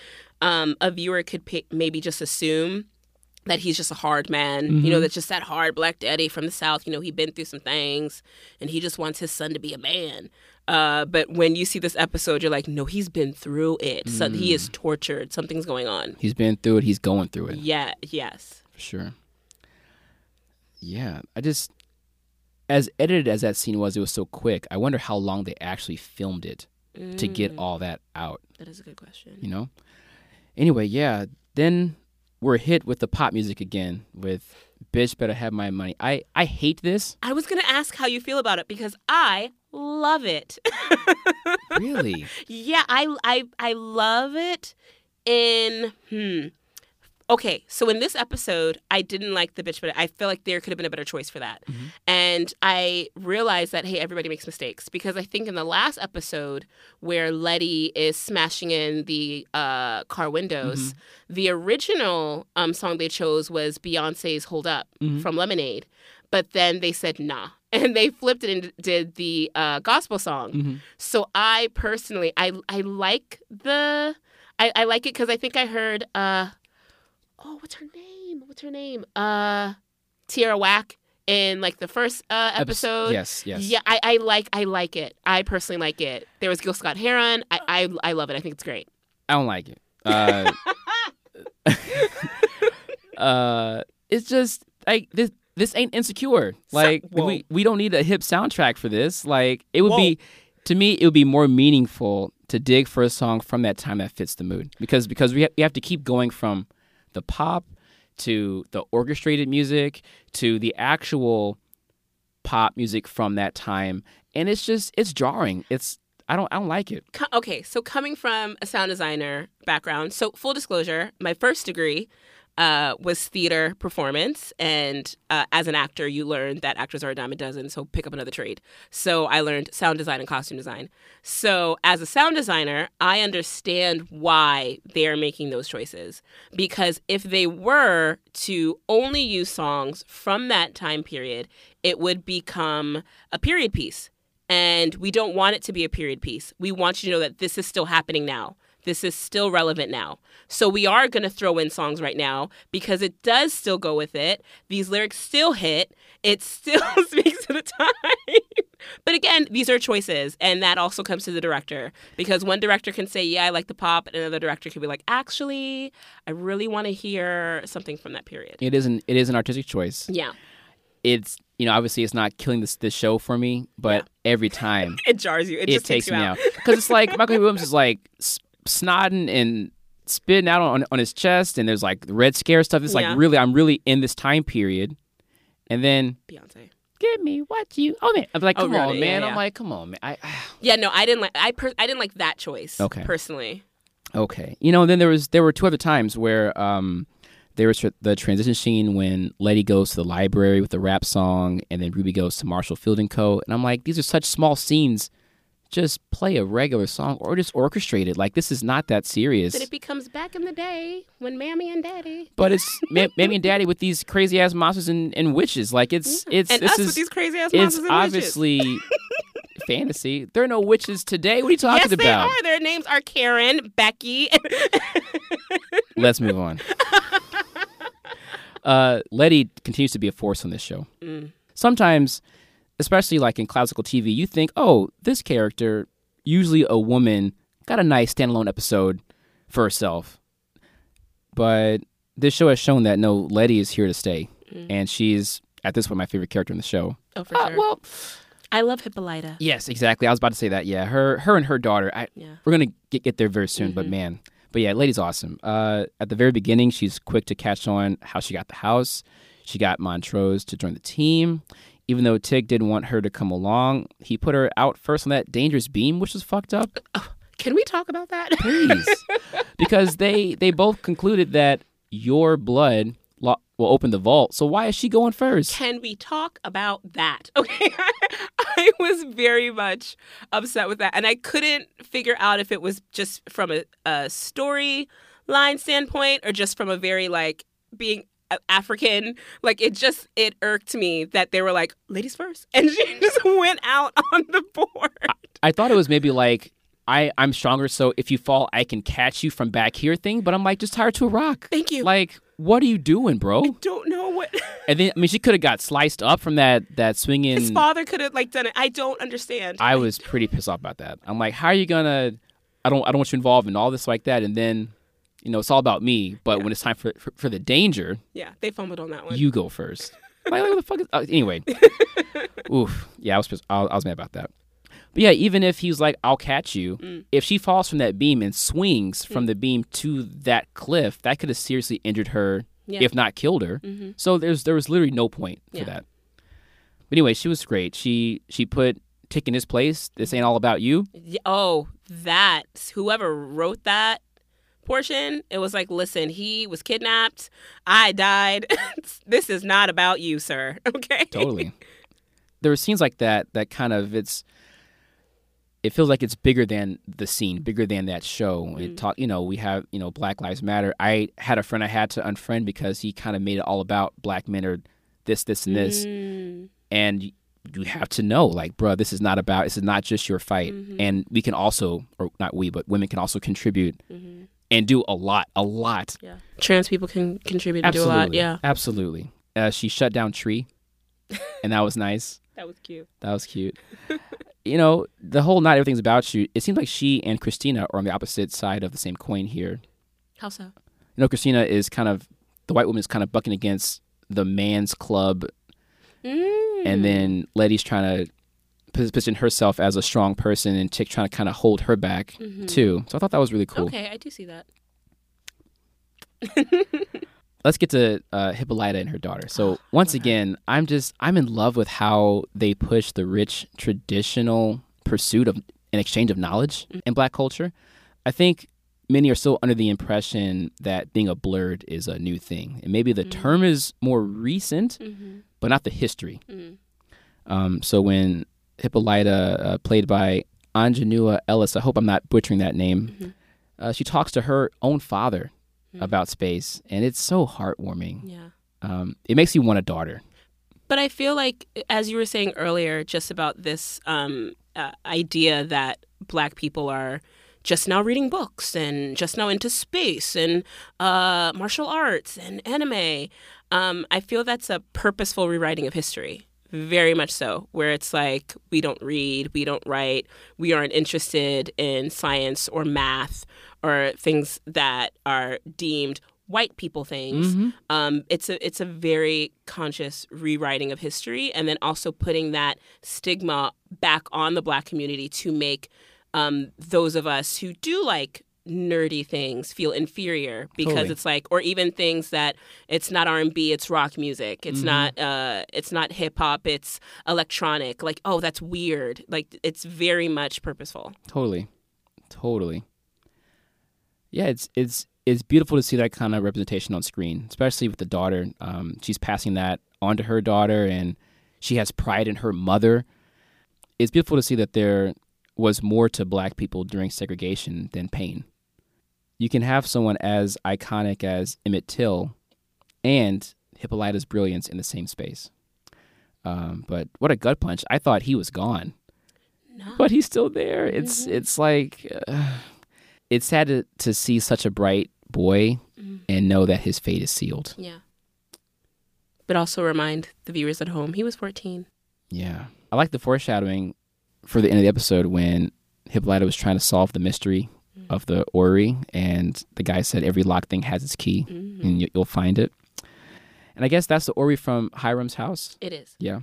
um, a viewer could pi maybe just assume that he's just a hard man you know that's just that hard black daddy from the south you know he'd been through some things and he just wants his son to be a man uh, but when you see this episode you're like no he's been through it so he is tortured something's going on he's been through it. He's going through it. yeah yes for sure. Yeah, I just as edited as that scene was, it was so quick. I wonder how long they actually filmed it to get all that out. that is a good question You know. Anyway, yeah. Then we're hit with the pop music again with "Bitch Better Have My Money." I I hate this. I was going to ask how you feel about it because I love it. Really, yeah, I I I love it in hmm. Okay, so in this episode, I didn't like the bitch, but I feel like there could have been a better choice for that. And I realized that hey, everybody makes mistakes because I think in the last episode where Letty is smashing in the uh, car windows, the original um, song they chose was Beyonce's "Hold Up" from Lemonade, but then they said nah, and they flipped it and did the uh, gospel song. So I personally, I I like the, I, I like it because I think I heard, uh, oh, what's her name? What's her name? Uh, Tierra Whack in like the first uh, episode. yes, yes. Yeah, I, I like I like it. I personally like it. There was Gil Scott Heron. I, I I love it. I think it's great. I don't like it. Uh, uh, it's just like this. This ain't insecure. Like whoa. we we don't need a hip soundtrack for this. Like it would Whoa. be, to me, it would be more meaningful to dig for a song from that time that fits the mood. Because because we ha- we have to keep going from the pop to the orchestrated music to the actual pop music from that time, and it's just it's jarring. It's I don't I don't like it. Okay, so coming from a sound designer background, so full disclosure, my first degree uh, was theater performance, and uh, as an actor, you learn that actors are a dime a dozen. So pick up another trade. So I learned sound design and costume design. So as a sound designer, I understand why they are making those choices because if they were to only use songs from that time period, it would become a period piece. And we don't want it to be a period piece. We want you to know that this is still happening now. This is still relevant now. So we are going to throw in songs right now because it does still go with it. These lyrics still hit. It still speaks to the time. but again, these are choices. And that also comes to the director because one director can say, Yeah, I like the pop. And another director can be like, Actually, I really want to hear something from that period. It isn't it is an artistic choice. Yeah. It's you know obviously it's not killing this this show for me, but every time It jars you. It, it just takes you me out. because it's like Michael Williams is like snodding and spitting out on on his chest, and there's like red scare stuff. It's Yeah. like really, I'm really in this time period, and then Beyonce. give me what you. Oh man, I'm like, Oh, come really? on, Yeah, man. yeah. I'm like, come on, man. I, Yeah, no, I didn't like. I per- I didn't like that choice. Okay. Personally. okay, you know. And then there was there were two other times where um there was tr- the transition scene when Letty goes to the library with the rap song, and then Ruby goes to Marshall Field and Co. And I'm like, these are such small scenes. Just play a regular song or just orchestrate it. Like this is not that serious. But it becomes back in the day when Mammy and Daddy. But it's Ma- Mammy and Daddy with these crazy ass monsters and, and witches. Like it's it's and this us is with these crazy ass it's monsters and witches. obviously fantasy. There are no witches today. What are you talking about? Yes, they are. Their names are Karen, Becky. Let's move on. uh, Letty continues to be a force on this show. Mm. Sometimes, especially like in classical TV, you think, oh, this character, usually a woman, got a nice standalone episode for herself. But this show has shown that no, Letty is here to stay, and she's at this point my favorite character in the show. oh, for Uh, sure. well, I love Hippolyta. yes, exactly. I was about to say that. Yeah, her, her and her daughter. I, Yeah. we're gonna get, get there very soon. Mm-hmm. But man, but yeah, lady's awesome. Uh, at the very beginning, she's quick to catch on how she got the house. She got Montrose to join the team. Even though Tick didn't want her to come along, he put her out first on that dangerous beam, which was fucked up. Can we talk about that? Please, because they they both concluded that your blood lo- will open the vault. So why is she going first? Can we talk about that? Okay. I was very much upset with that. And I couldn't figure out if it was just from a, a story line standpoint or just from a very like being African. Like it just, it irked me that they were like, ladies first. And she just went out on the board. I thought it was maybe like I I'm stronger, so if you fall, I can catch you from back here thing. But I'm like, just tie her to a rock. Thank you. Like, what are you doing, bro? I Don't know what And then I mean, she could have got sliced up from that that swinging. his father could have like done it. I don't understand. I was pretty pissed off about that. I'm like, how are you gonna? I don't I don't want you involved in all this like that. And then, you know, it's all about me. But when it's time for for, for the danger, yeah, they fumbled on that one. you go first. like, what the fuck is? Uh, anyway, oof. Yeah, I was I, was- I was mad about that. But yeah, even if he's like, "I'll catch you," Mm. if she falls from that beam and swings from the beam to that cliff, that could have seriously injured her, Yeah. Mm-hmm. if not killed her. So there's there was literally no point for Yeah. that. But anyway, she was great. She she put Tick in his place. This ain't all about you. Oh, that whoever wrote that portion, it was like, listen, he was kidnapped. I died. this is not about you, sir. Okay. Totally. there were scenes like that that kind of it's it feels like it's bigger than the scene, bigger than that show. It mm. talk, you know, we have, you know, Black Lives Matter. I had a friend I had to unfriend because he kind of made it all about black men or this, this, and this. Mm, And you have to know, like, bro, this is not about. This is not just your fight. Mm-hmm. And we can also, or not we, but women can also contribute mm-hmm. And do a lot, a lot. yeah. Trans people can contribute and do a lot. Yeah. absolutely. Uh, she shut down Tree, and that was nice. That was cute. That was cute. you know, the whole not everything's about you. It seems like she and Christina are on the opposite side of the same coin here. How so? You know, Christina is kind of the white woman is kind of bucking against the man's club, Mm. and then Letty's trying to position herself as a strong person, and Chick trying to kind of hold her back mm-hmm. too. So I thought that was really cool. Okay, I do see that. let's get to uh, Hippolyta and her daughter. So ah, once again, I'm just I'm in love with how they push the rich traditional pursuit of an exchange of knowledge mm. in Black culture. I think many are still under the impression that being a blerd is a new thing, and maybe the term mm. is more recent, mm-hmm. but not the history. Mm. Um, so when Hippolyta, uh, played by Aunjanue Ellis, I hope I'm not butchering that name, uh, she talks to her own father about space, and it's so heartwarming. Yeah. Um, it makes you want a daughter. But I feel like, as you were saying earlier, just about this um, uh, idea that Black people are just now reading books and just now into space and uh, martial arts and anime. Um, I feel that's a purposeful rewriting of history. Very much so, where it's like we don't read, we don't write, we aren't interested in science or math or things that are deemed white people things. Um, it's a it's a very conscious rewriting of history, and then also putting that stigma back on the Black community to make um, those of us who do like nerdy things feel inferior because Totally. it's like or even things that it's not R&B it's rock music it's not uh it's not hip hop it's electronic like oh that's weird like it's very much purposeful Totally, totally. Yeah, it's it's it's beautiful to see that kind of representation on screen, especially with the daughter. Um, she's passing that on to her daughter, and she has pride in her mother. It's beautiful to see that there was more to Black people during segregation than pain. You can have someone as iconic as Emmett Till and Hippolyta's brilliance in the same space. Um, but what a gut punch! I thought he was gone but he's still there. It's it's like uh, it's sad to, to see such a bright boy and know that his fate is sealed. yeah but also remind the viewers at home he was 14 Yeah, I like the foreshadowing for the end of the episode when Hippolyta was trying to solve the mystery of the orrery, and the guy said every lock thing has its key, and you, you'll find it. And I guess that's the orrery from Hiram's house. it is Yeah,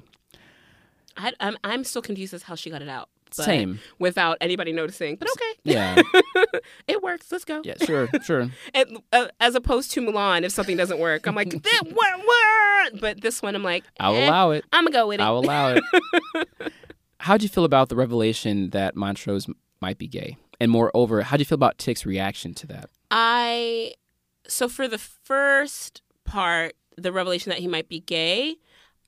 I, I'm, I'm still confused as how she got it out but Same. without anybody noticing but okay yeah, it works let's go yeah. Sure, sure. And, uh, as opposed to Mulan, if something doesn't work, I'm like, "That- what, what? But this one, I'm like, I'll eh, allow it. I'm gonna go with it. I'll allow it. How'd you feel about the revelation that Montrose might be gay? And moreover, how do you feel about Tick's reaction to that? I so for the first part, the revelation that he might be gay,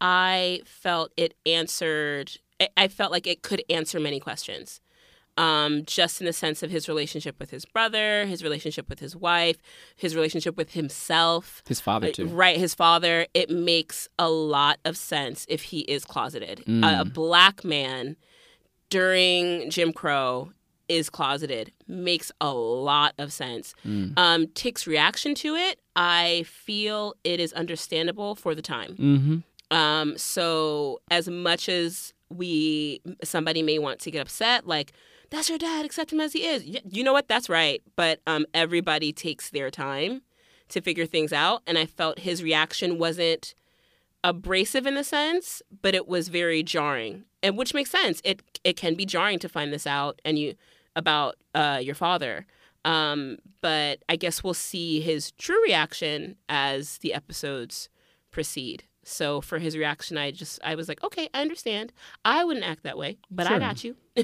I felt it answered. I- felt like it could answer many questions. Um, just in the sense of his relationship with his brother, his relationship with his wife, his relationship with himself. His father, too. Right, his father. It makes a lot of sense if he is closeted. A, a black man during Jim Crow is closeted makes a lot of sense. Um, Tick's reaction to it, I feel it is understandable for the time. Mm-hmm. Um, so as much as we somebody may want to get upset, like that's your dad, accept him as he is. Y- You know what? That's right. But um, everybody takes their time to figure things out, and I felt his reaction wasn't abrasive in the sense, but it was very jarring, and which makes sense. It it can be jarring to find this out, and you about uh, your father. Um, but I guess we'll see his true reaction as the episodes proceed. So for his reaction, I just I was like, okay, I understand. I wouldn't act that way, but I got you.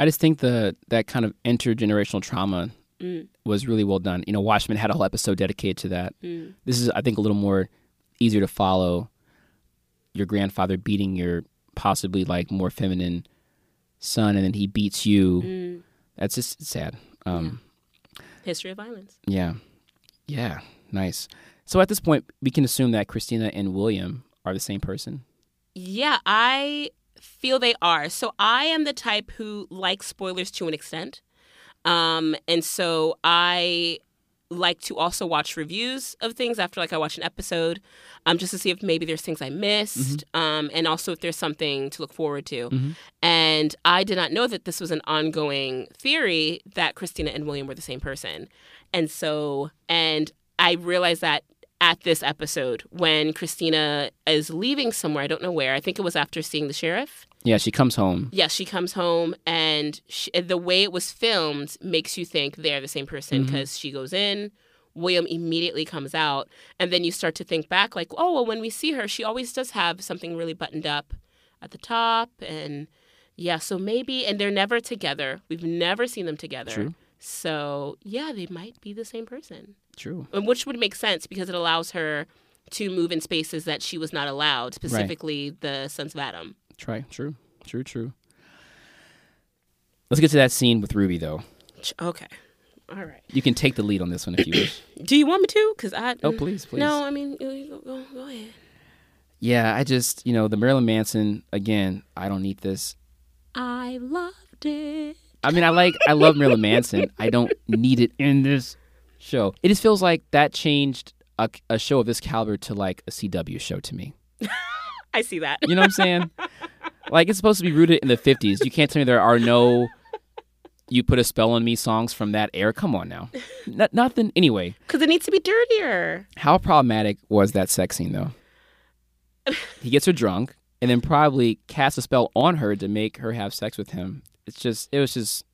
I just think the that kind of intergenerational trauma Mm. was really well done. You know, Watchmen had a whole episode dedicated to that. Mm. This is, I think, a little more easier to follow. Your grandfather beating your possibly like more feminine son, and then he beats you. Mm. That's just sad. Um, History of violence. Yeah. Yeah. Nice. So at this point, we can assume that Christina and William are the same person. Yeah, I feel they are. So I am the type who likes spoilers to an extent. Um, and so I like to also watch reviews of things after like I watch an episode, um, just to see if maybe there's things I missed, um, and also if there's something to look forward to. And I did not know that this was an ongoing theory that Christina and William were the same person. And so, and I realized that at this episode when Christina is leaving somewhere, I don't know where. I think it was after seeing the sheriff. Yeah, she comes home. Yeah, she comes home, and she, the way it was filmed makes you think they're the same person mm-hmm. because she goes in William immediately comes out. And then you start to think back, like, oh, well, when we see her, she always does have something really buttoned up at the top. And yeah, so maybe, and they're never together. We've never seen them together. True. So yeah, they might be the same person, True. and which would make sense because it allows her to move in spaces that she was not allowed, specifically the Sons of Adam. Try. True. True. True. Let's get to that scene with Ruby, though. Okay. All right. You can take the lead on this one if you wish. Do you want me to? Because I. Oh, please, please. No, I mean, you- you go, go ahead. Yeah, I just, you know, the Marilyn Manson, again, I don't need this. I loved it. I mean, I like, I love Marilyn Manson. I don't need it in this show. It just feels like that changed a, a show of this caliber to like a CW show to me. I see that. You know what I'm saying? like, it's supposed to be rooted in the 50s. You can't tell me there are no You Put a Spell on Me songs from that era. Come on now. N- nothing. Anyway, Because it needs to be dirtier. how problematic was that sex scene, though? he gets her drunk and then probably casts a spell on her to make her have sex with him. It's just, it was just,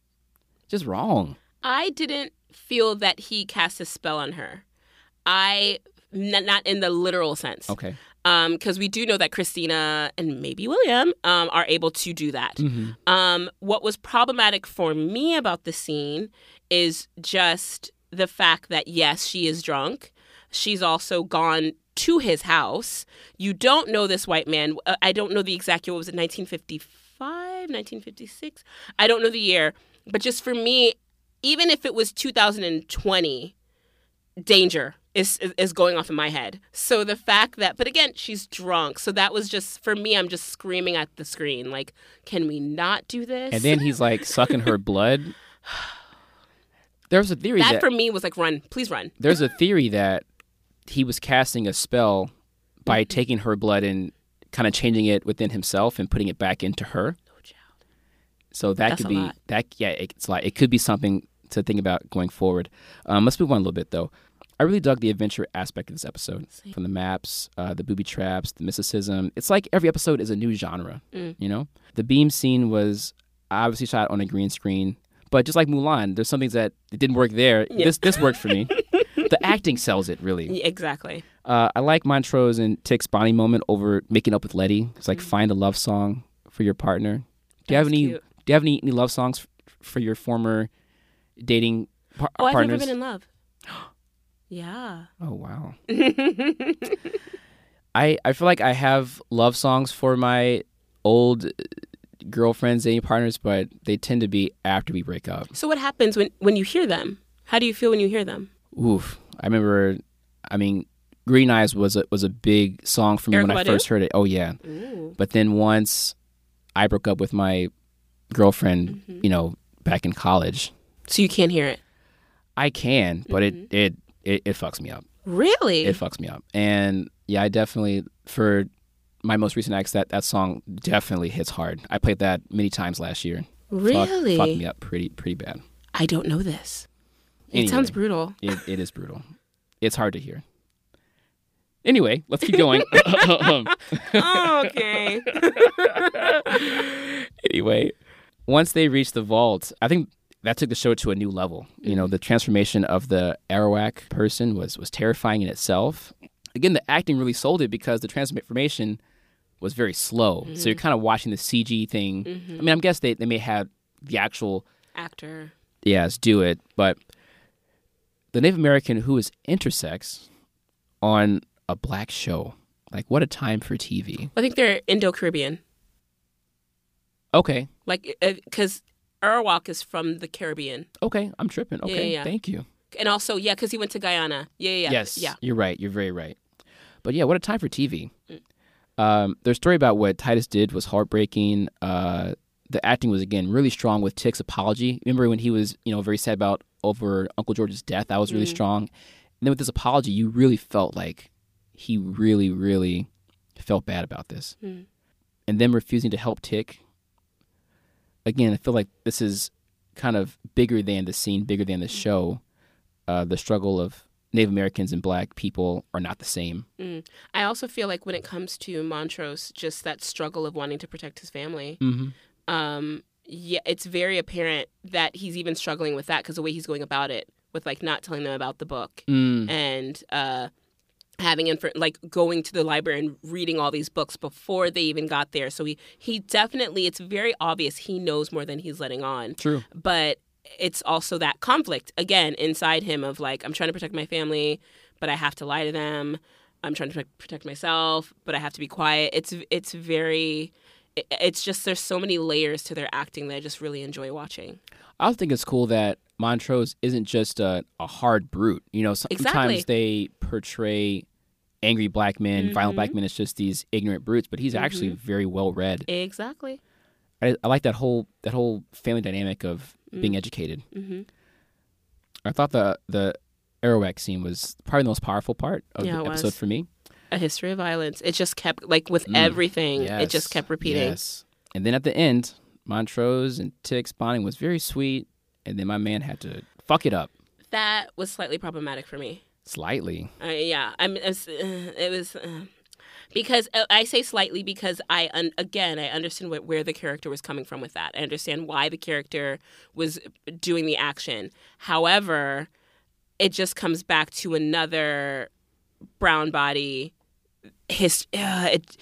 just wrong. I didn't feel that he cast a spell on her. I not in the literal sense. Okay. because we do know that Christina and maybe William um, are able to do that. Mm-hmm. Um, what was problematic for me about the scene is just the fact that yes, she is drunk. She's also gone to his house. You don't know this white man. Uh, I don't know the exact year. What was it? 1955, 1956? I don't know the year. But just for me, even if it was 2020, danger is is going off in my head. So the fact that, but again, she's drunk. So that was just for me. I'm just screaming at the screen, like, can we not do this? And then he's like sucking her blood. There's a theory that that, for me was like, run, please run. there's a theory that he was casting a spell by Mm-hmm. taking her blood and kind of changing it within himself and putting it back into her. So that That's could be that. Yeah, it's like it could be something to think about going forward. Um, let's move on a little bit though. I really dug the adventure aspect of this episode, from the maps, uh, the booby traps, the mysticism. It's like every episode is a new genre. Mm. You know, the beam scene was obviously shot on a green screen, but just like Mulan, there's some things that it didn't work there. This this worked for me. the acting sells it really. Yeah, exactly. Uh, I like Montrose and Tick's Bonnie moment over making up with Letty. It's Mm. like find a love song for your partner. Do you have any? cute. Do you have any, any love songs f- for your former dating par- Oh, I've partners? never been in love. yeah. oh wow. I I feel like I have love songs for my old uh, girlfriends, dating partners, but they tend to be after we break up. So what happens when when you hear them? How do you feel when you hear them? Oof. I remember. I mean, Green Eyes was a was a big song for me Erykah when I first heard it. Oh yeah. Ooh. But then once I broke up with my girlfriend, Mm-hmm. you know, back in college, So you can't hear it. I can, but Mm-hmm. it, it it it fucks me up. Really? It fucks me up. And yeah, I definitely for my most recent ex that that song definitely hits hard. I played that many times last year. Fuck- really? fucked me up pretty pretty bad. I don't know this. It sounds brutal. It it is brutal. It's hard to hear. Anyway, let's keep going. Oh, okay. anyway, once they reach the vault, I think that took the show to a new level. You know, mm-hmm. the transformation of the Arawak person was was terrifying in itself. Again, the acting really sold it because the transformation was very slow. So you're mm-hmm. kind of watching the CG thing. I mm-hmm. mean, I'm guess they, they may have the actual Actor. yes do it, but the Native American who is intersex on a black show, like what a time for TV. I think they're Indo Caribbean. Okay, Like, uh, because Arawak is from the Caribbean. okay, I'm tripping. Okay, yeah. thank you. And also, yeah, because he went to Guyana. Yeah, yeah, yeah. Yes. Yeah. You're right. You're very right. But yeah, what a time for TV. Um, their story about what Titus did was heartbreaking. Uh, the acting was again really strong with Tick's apology. Remember when he was, you know, very sad about over Uncle George's death? That was really strong. And then with this apology, you really felt like he really, really felt bad about this. And then refusing to help Tick. Again, I feel like this is kind of bigger than the scene, bigger than the show. Uh, the struggle of Native Americans and Black people are not the same. I also feel like when it comes to Montrose, just that struggle of wanting to protect his family. Mm-hmm. Um, yeah, it's very apparent that he's even struggling with that because the way he's going about it with like not telling them about the book Mm. and uh, having info, like going to the library and reading all these books before they even got there. So he he definitely it's very obvious he knows more than he's letting on. True. But it's also that conflict again inside him of like I'm trying to protect my family, but I have to lie to them. I'm trying to protect- protect myself, but I have to be quiet. It's it's very it's just there's so many layers to their acting that I just really enjoy watching. I also think it's cool that Montrose isn't just a, a hard brute. You know, sometimes Exactly. they portray angry black men, violent black men as just these ignorant brutes, but he's actually very well read. Exactly. I, I like that whole that whole family dynamic of being educated. Mm-hmm. I thought the the Arawak scene was probably the most powerful part of Yeah, the episode was. for me. A history of violence. It just kept like with everything. It Mm. Just kept repeating. Yes. And then at the end, Montrose and Tick's bonding was very sweet, and then my man had to fuck it up That was slightly problematic for me. Slightly. Uh, yeah, I mean, it was, uh, it was uh, because uh, I say slightly because I un- again I understand what, where the character was coming from with that. I understand why the character was doing the action. However, it just comes back to another brown body. His uh, it,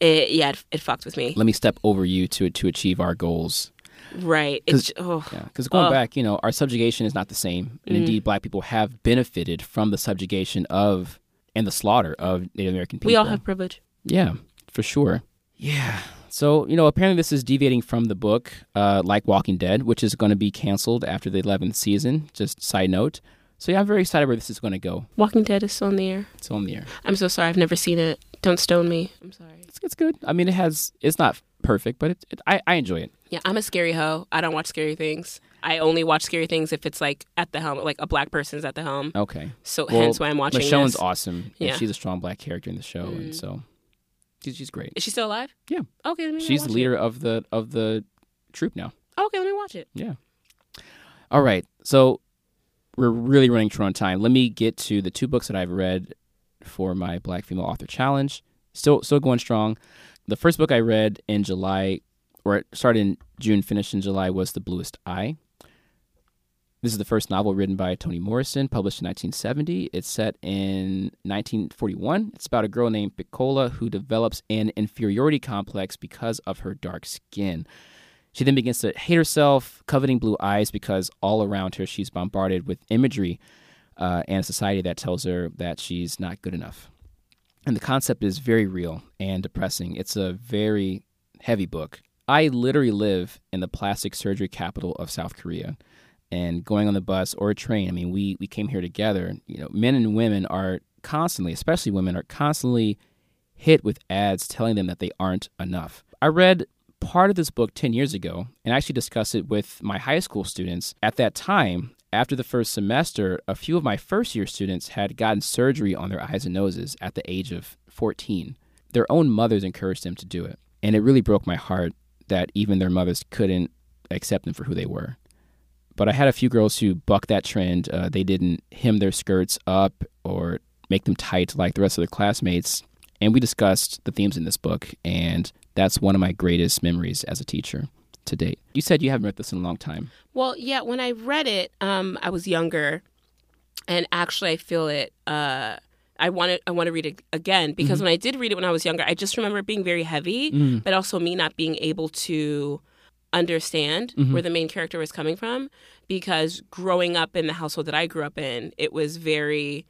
it yeah it, it fucked with me. Let me step over you to to achieve our goals. Right. It's oh, Yeah, because going. Mm. back, you know, our subjugation is not the same, and indeed, black people have benefited from the subjugation of and the slaughter of Native American people. we all have privilege. Yeah, for sure. Yeah. So, you know, apparently this is deviating from the book, uh, like Walking Dead, which is going to be canceled after the 11th season. Just side note. So, yeah, I'm very excited where this is going to go. Walking Dead is still in the air. It's on the air. I'm so sorry. I've never seen it. Don't stone me. I'm sorry. It's, it's good. I mean, it has, it's not perfect, but it, it, I, I enjoy it. Yeah, I'm a scary hoe. I don't watch scary things. I only watch scary things if it's like at the helm, like a black person's at the helm. Okay. So Well, hence why I'm watching Michonne's this. awesome. Yeah. Mm. she's a strong black character in the show. And so she's, she's great. Is she still alive? Yeah. Okay, let me She's the leader of the of the troop now. Okay, let me watch it. Yeah. All right. So we're really running short on time. Let me get to the two books that I've read for my Black Female Author Challenge. Still, still going strong. The first book I read in July, or it started in June, finished in July, was The Bluest Eye. This is the first novel written by Toni Morrison, published in 1970. It's set in 1941. It's about a girl named Pecola who develops an inferiority complex because of her dark skin. She then begins to hate herself, coveting blue eyes because all around her she's bombarded with imagery uh, and a society that tells her that she's not good enough. And the concept is very real and depressing. It's a very heavy book. I literally live in the plastic surgery capital of South Korea. And going on the bus or a train, I mean, we, we came here together. You know, men and women are constantly, especially women, are constantly hit with ads telling them that they aren't enough. I read part of this book 10 years ago and actually discussed it with my high school students. At that time, after the first semester, a few of my first year students had gotten surgery on their eyes and noses at the age of 14. Their own mothers encouraged them to do it. And it really broke my heart that even their mothers couldn't accept them for who they were. But I had a few girls who bucked that trend. Uh, they didn't hem their skirts up or make them tight like the rest of their classmates. And we discussed the themes in this book, and that's one of my greatest memories as a teacher to date. You said you haven't read this in a long time. Well, yeah, when I read it, um, I was younger, and actually, I feel it. Uh, I want to. I want to read it again because mm-hmm. when I did read it when I was younger, I just remember it being very heavy, mm-hmm. but also me not being able to understand mm-hmm. where the main character was coming from because growing up in the household that I grew up in, it was very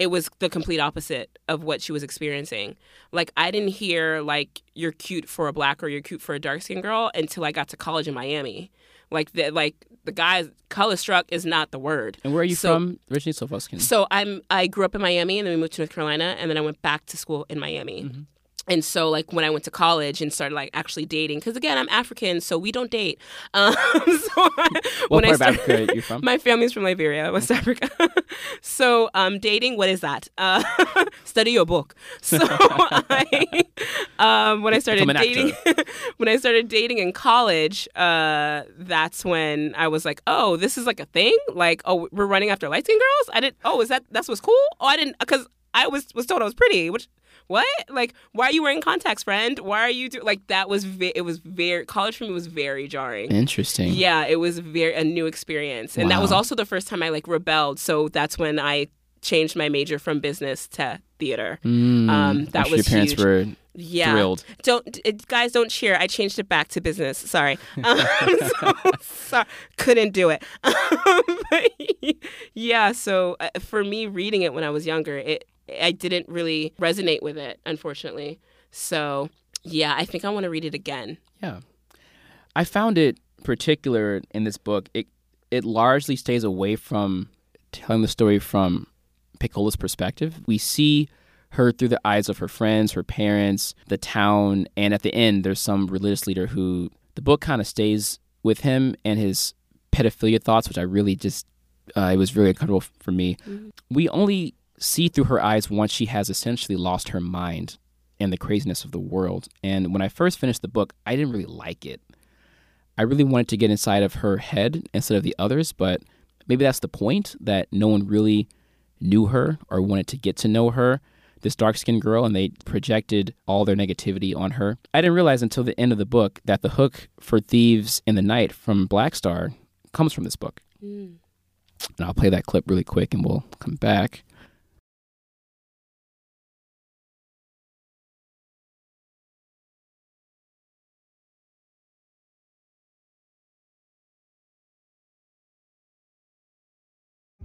it was the complete opposite of what she was experiencing. Like I didn't hear like you're cute for a black or you're cute for a dark skinned girl until I got to college in Miami. Like the like the guys color struck is not the word. And where are you So- from originally, Sofuskin? So I'm I grew up in Miami and then we moved to North Carolina and then I went back to school in Miami. Mm-hmm. And so like when I went to college and started like actually dating because again I'm African so we don't date. Um, so What when I part of started- Africa you're from? My family's from Liberia, West Africa. so um, dating, what is that? Uh, study your book. So I, um, when I started dating, when I started dating in college, uh, that's when I was like, oh, this is like a thing. Like, oh, we're running after light skinned girls. I didn't. Oh, is that that's what's cool? Oh, I didn't because I was was told I was pretty, which what? Like, why are you wearing contacts, friend? Why are you do like that? Was ve- it was very college for me was very jarring. Interesting. Yeah, it was very a new experience, and that was also the first time I like rebelled. So that's when I changed my major from business to theater. Mm, Um, that was your parents huge. were Yeah, thrilled. Don't it, guys don't cheer. I changed it back to business. Sorry, um, so, sorry. couldn't do it. But, yeah, so uh, for me, reading it when I was younger, it I didn't really resonate with it, unfortunately. So yeah, I think I want to read it again. Yeah. I found it particular in this book. It it largely stays away from telling the story from Pecola's perspective. We see her through the eyes of her friends, her parents, the town, and at the end there's some religious leader who the book kind of stays with him and his pedophilia thoughts, which I really just uh, it was really uncomfortable for me. We only see through her eyes once she has essentially lost her mind and the craziness of the world. And when I first finished the book, I didn't really like it. I really wanted to get inside of her head instead of the others, but maybe that's the point that no one really knew her or wanted to get to know her, this dark skinned girl, and they projected all their negativity on her. I didn't realize until the end of the book that the hook for Thieves in the Night from Black Star comes from this book. Mm. And I'll play that clip really quick and we'll come back.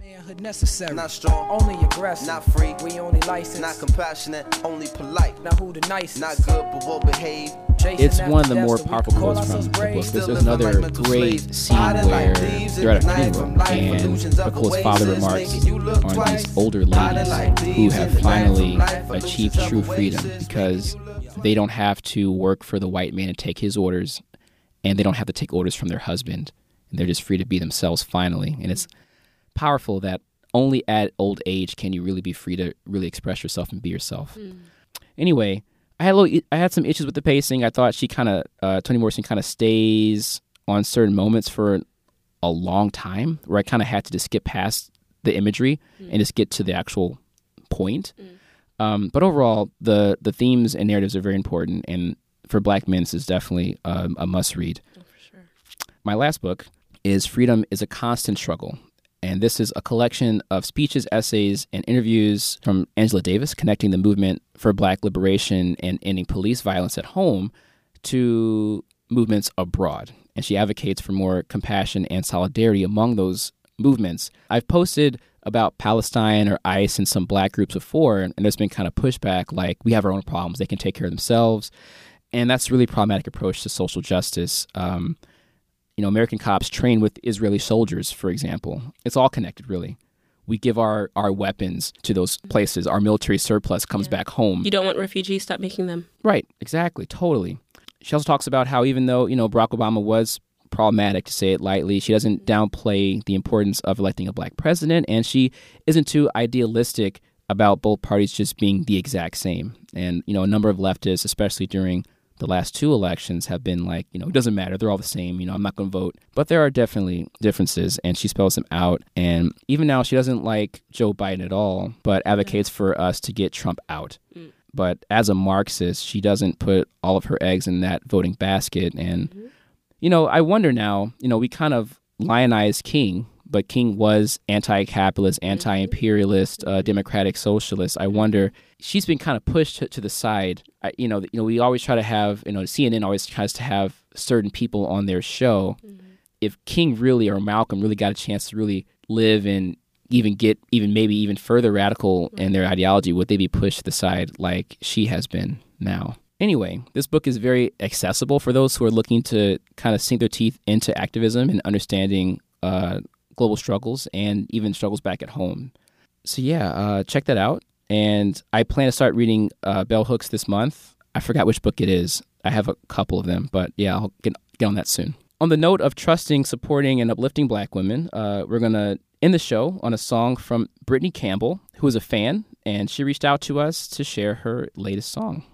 Manhood necessary. Not strong, Only aggressive. not free, We only licensed. not compassionate, only polite. Now who the nicest? Not good, but well behaved. Chasing It's one of the more powerful quotes from the book. brave. There's, there's another great scene where they're at a the night funeral from life, and illusions of Pecola's father remarks thinking you look on these older ladies who have in the night finally achieved true freedom because thinking you look- they don't have to work for the white man and take his orders and they don't have to take orders from their husband and they're just free to be themselves finally and it's powerful that only at old age can you really be free to really express yourself and be yourself. Anyway i had a little, i had some issues with the pacing. I thought she kind of uh, toni morrison kind of stays on certain moments for a long time where i kind of had to just skip past the imagery and just get to the actual point. Um, but overall, the the themes and narratives are very important, and for Black men, this is definitely um, a must read. My last book is Freedom is a Constant Struggle. And this is a collection of speeches, essays, and interviews from Angela Davis connecting the movement for black liberation and ending police violence at home to movements abroad. And she advocates for more compassion and solidarity among those movements. I've posted about Palestine or ICE and some black groups before, and there's been kind of pushback like, we have our own problems, they can take care of themselves. And that's a really problematic approach to social justice. Um, you know, American cops train with Israeli soldiers, for example. It's all connected, really. We give our, our weapons to those places. Our military surplus comes back home. You don't want refugees? Stop making them. Right, exactly, totally. She also talks about how even though, you know, Barack Obama was problematic to say it lightly, she doesn't mm-hmm. downplay the importance of electing a black president and she isn't too idealistic about both parties just being the exact same. And, you know, a number of leftists, especially during the last two elections, have been like, you know, it doesn't matter, they're all the same, you know, I'm not going to vote. But there are definitely differences and she spells them out. And even now, she doesn't like Joe Biden at all, but advocates for us to get Trump out mm. but as a Marxist, she doesn't put all of her eggs in that voting basket. And, mm-hmm. you know, I wonder now, you know, we kind of lionize King, but King was anti capitalist, anti imperialist, uh, democratic socialist. I wonder, she's been kind of pushed to, to the side. I, you, know, you know, we always try to have, you know, CNN always tries to have certain people on their show. If King really or Malcolm really got a chance to really live and even get even maybe even further radical in their ideology, would they be pushed to the side like she has been now? Anyway, this book is very accessible for those who are looking to kind of sink their teeth into activism and understanding uh, global struggles and even struggles back at home. So yeah, uh, check that out. And I plan to start reading uh, Bell Hooks this month. I forgot which book it is. I have a couple of them, but yeah, I'll get get on that soon. On the note of trusting, supporting, and uplifting Black women, uh, we're gonna end the show on a song from Brittany Campbell, who is a fan, and she reached out to us to share her latest song.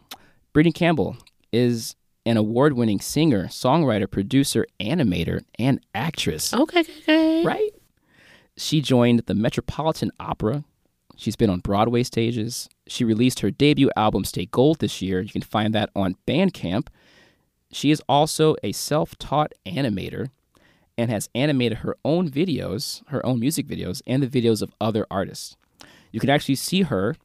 Brittany Campbell is an award-winning singer, songwriter, producer, animator, and actress Okay, okay, okay. right? She joined the Metropolitan Opera, She's been on Broadway stages. She released her debut album, Stay Gold, this year. You can find that on Bandcamp. She is also a self taught animator and has animated her own videos, her own music videos, and the videos of other artists. You can actually see her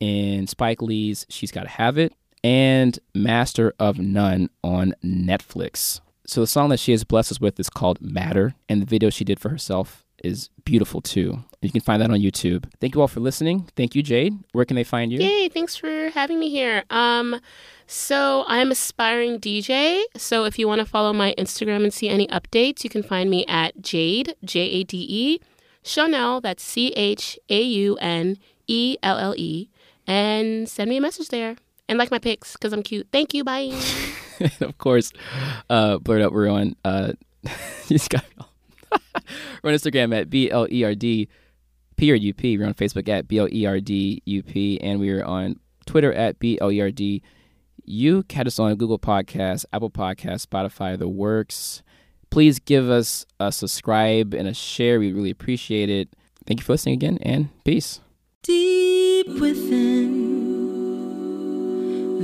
in Spike Lee's She's Gotta Have It and Master of None on Netflix. So the song that she has blessed us with is called Matter, and the video she did for herself is beautiful too. You can find that on YouTube. Thank you all for listening. Thank you, Jade. Where can they find you? Yay, thanks for having me here. Um, so I'm aspiring DJ. So if you want to follow my Instagram and see any updates, you can find me at Jade, J A D E, Chaunelle, that's C H A U N E L L E, and send me a message there. And like my pics because I'm cute. Thank you. Bye. of course, uh, blerd up. We're on. Uh, you just got me all- we're on Instagram at b l e r d p or u p. We're on Facebook at b l e r d u p, and we are on Twitter at b l e r d. You Catch us on Google Podcasts, Apple Podcasts, Spotify, the works. Please give us a subscribe and a share. We really appreciate it. Thank you for listening again, and peace. Deep within,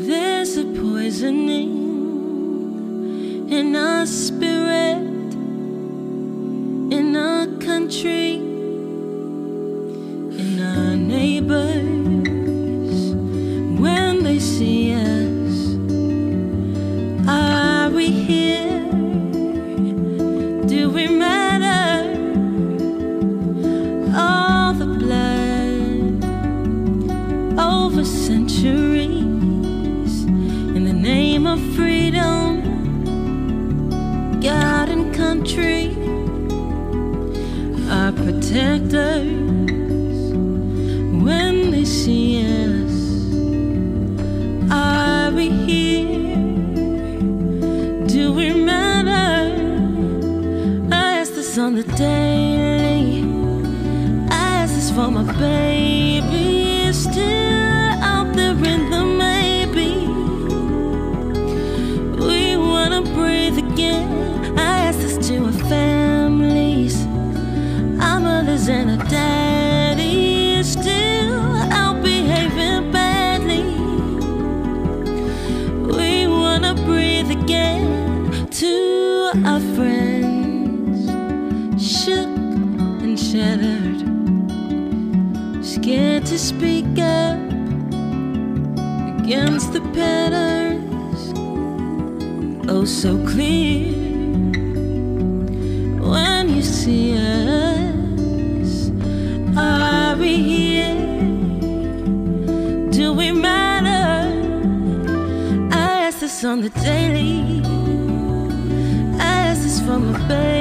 there's a poisoning in our spirit, in our country, in our neighbors. And country are protectors when they see us. Are we here? Do we matter? I ask this on the daily. I ask this for my baby. Still out there in the again. I ask this to our families, our mothers and our daddies. Still out behaving badly. We wanna breathe again to our friends, shook and shattered, scared to speak up against the patterns. Oh, so clear when you see us. Are we here? Do we matter? I ask this on the daily. I ask this from my baby.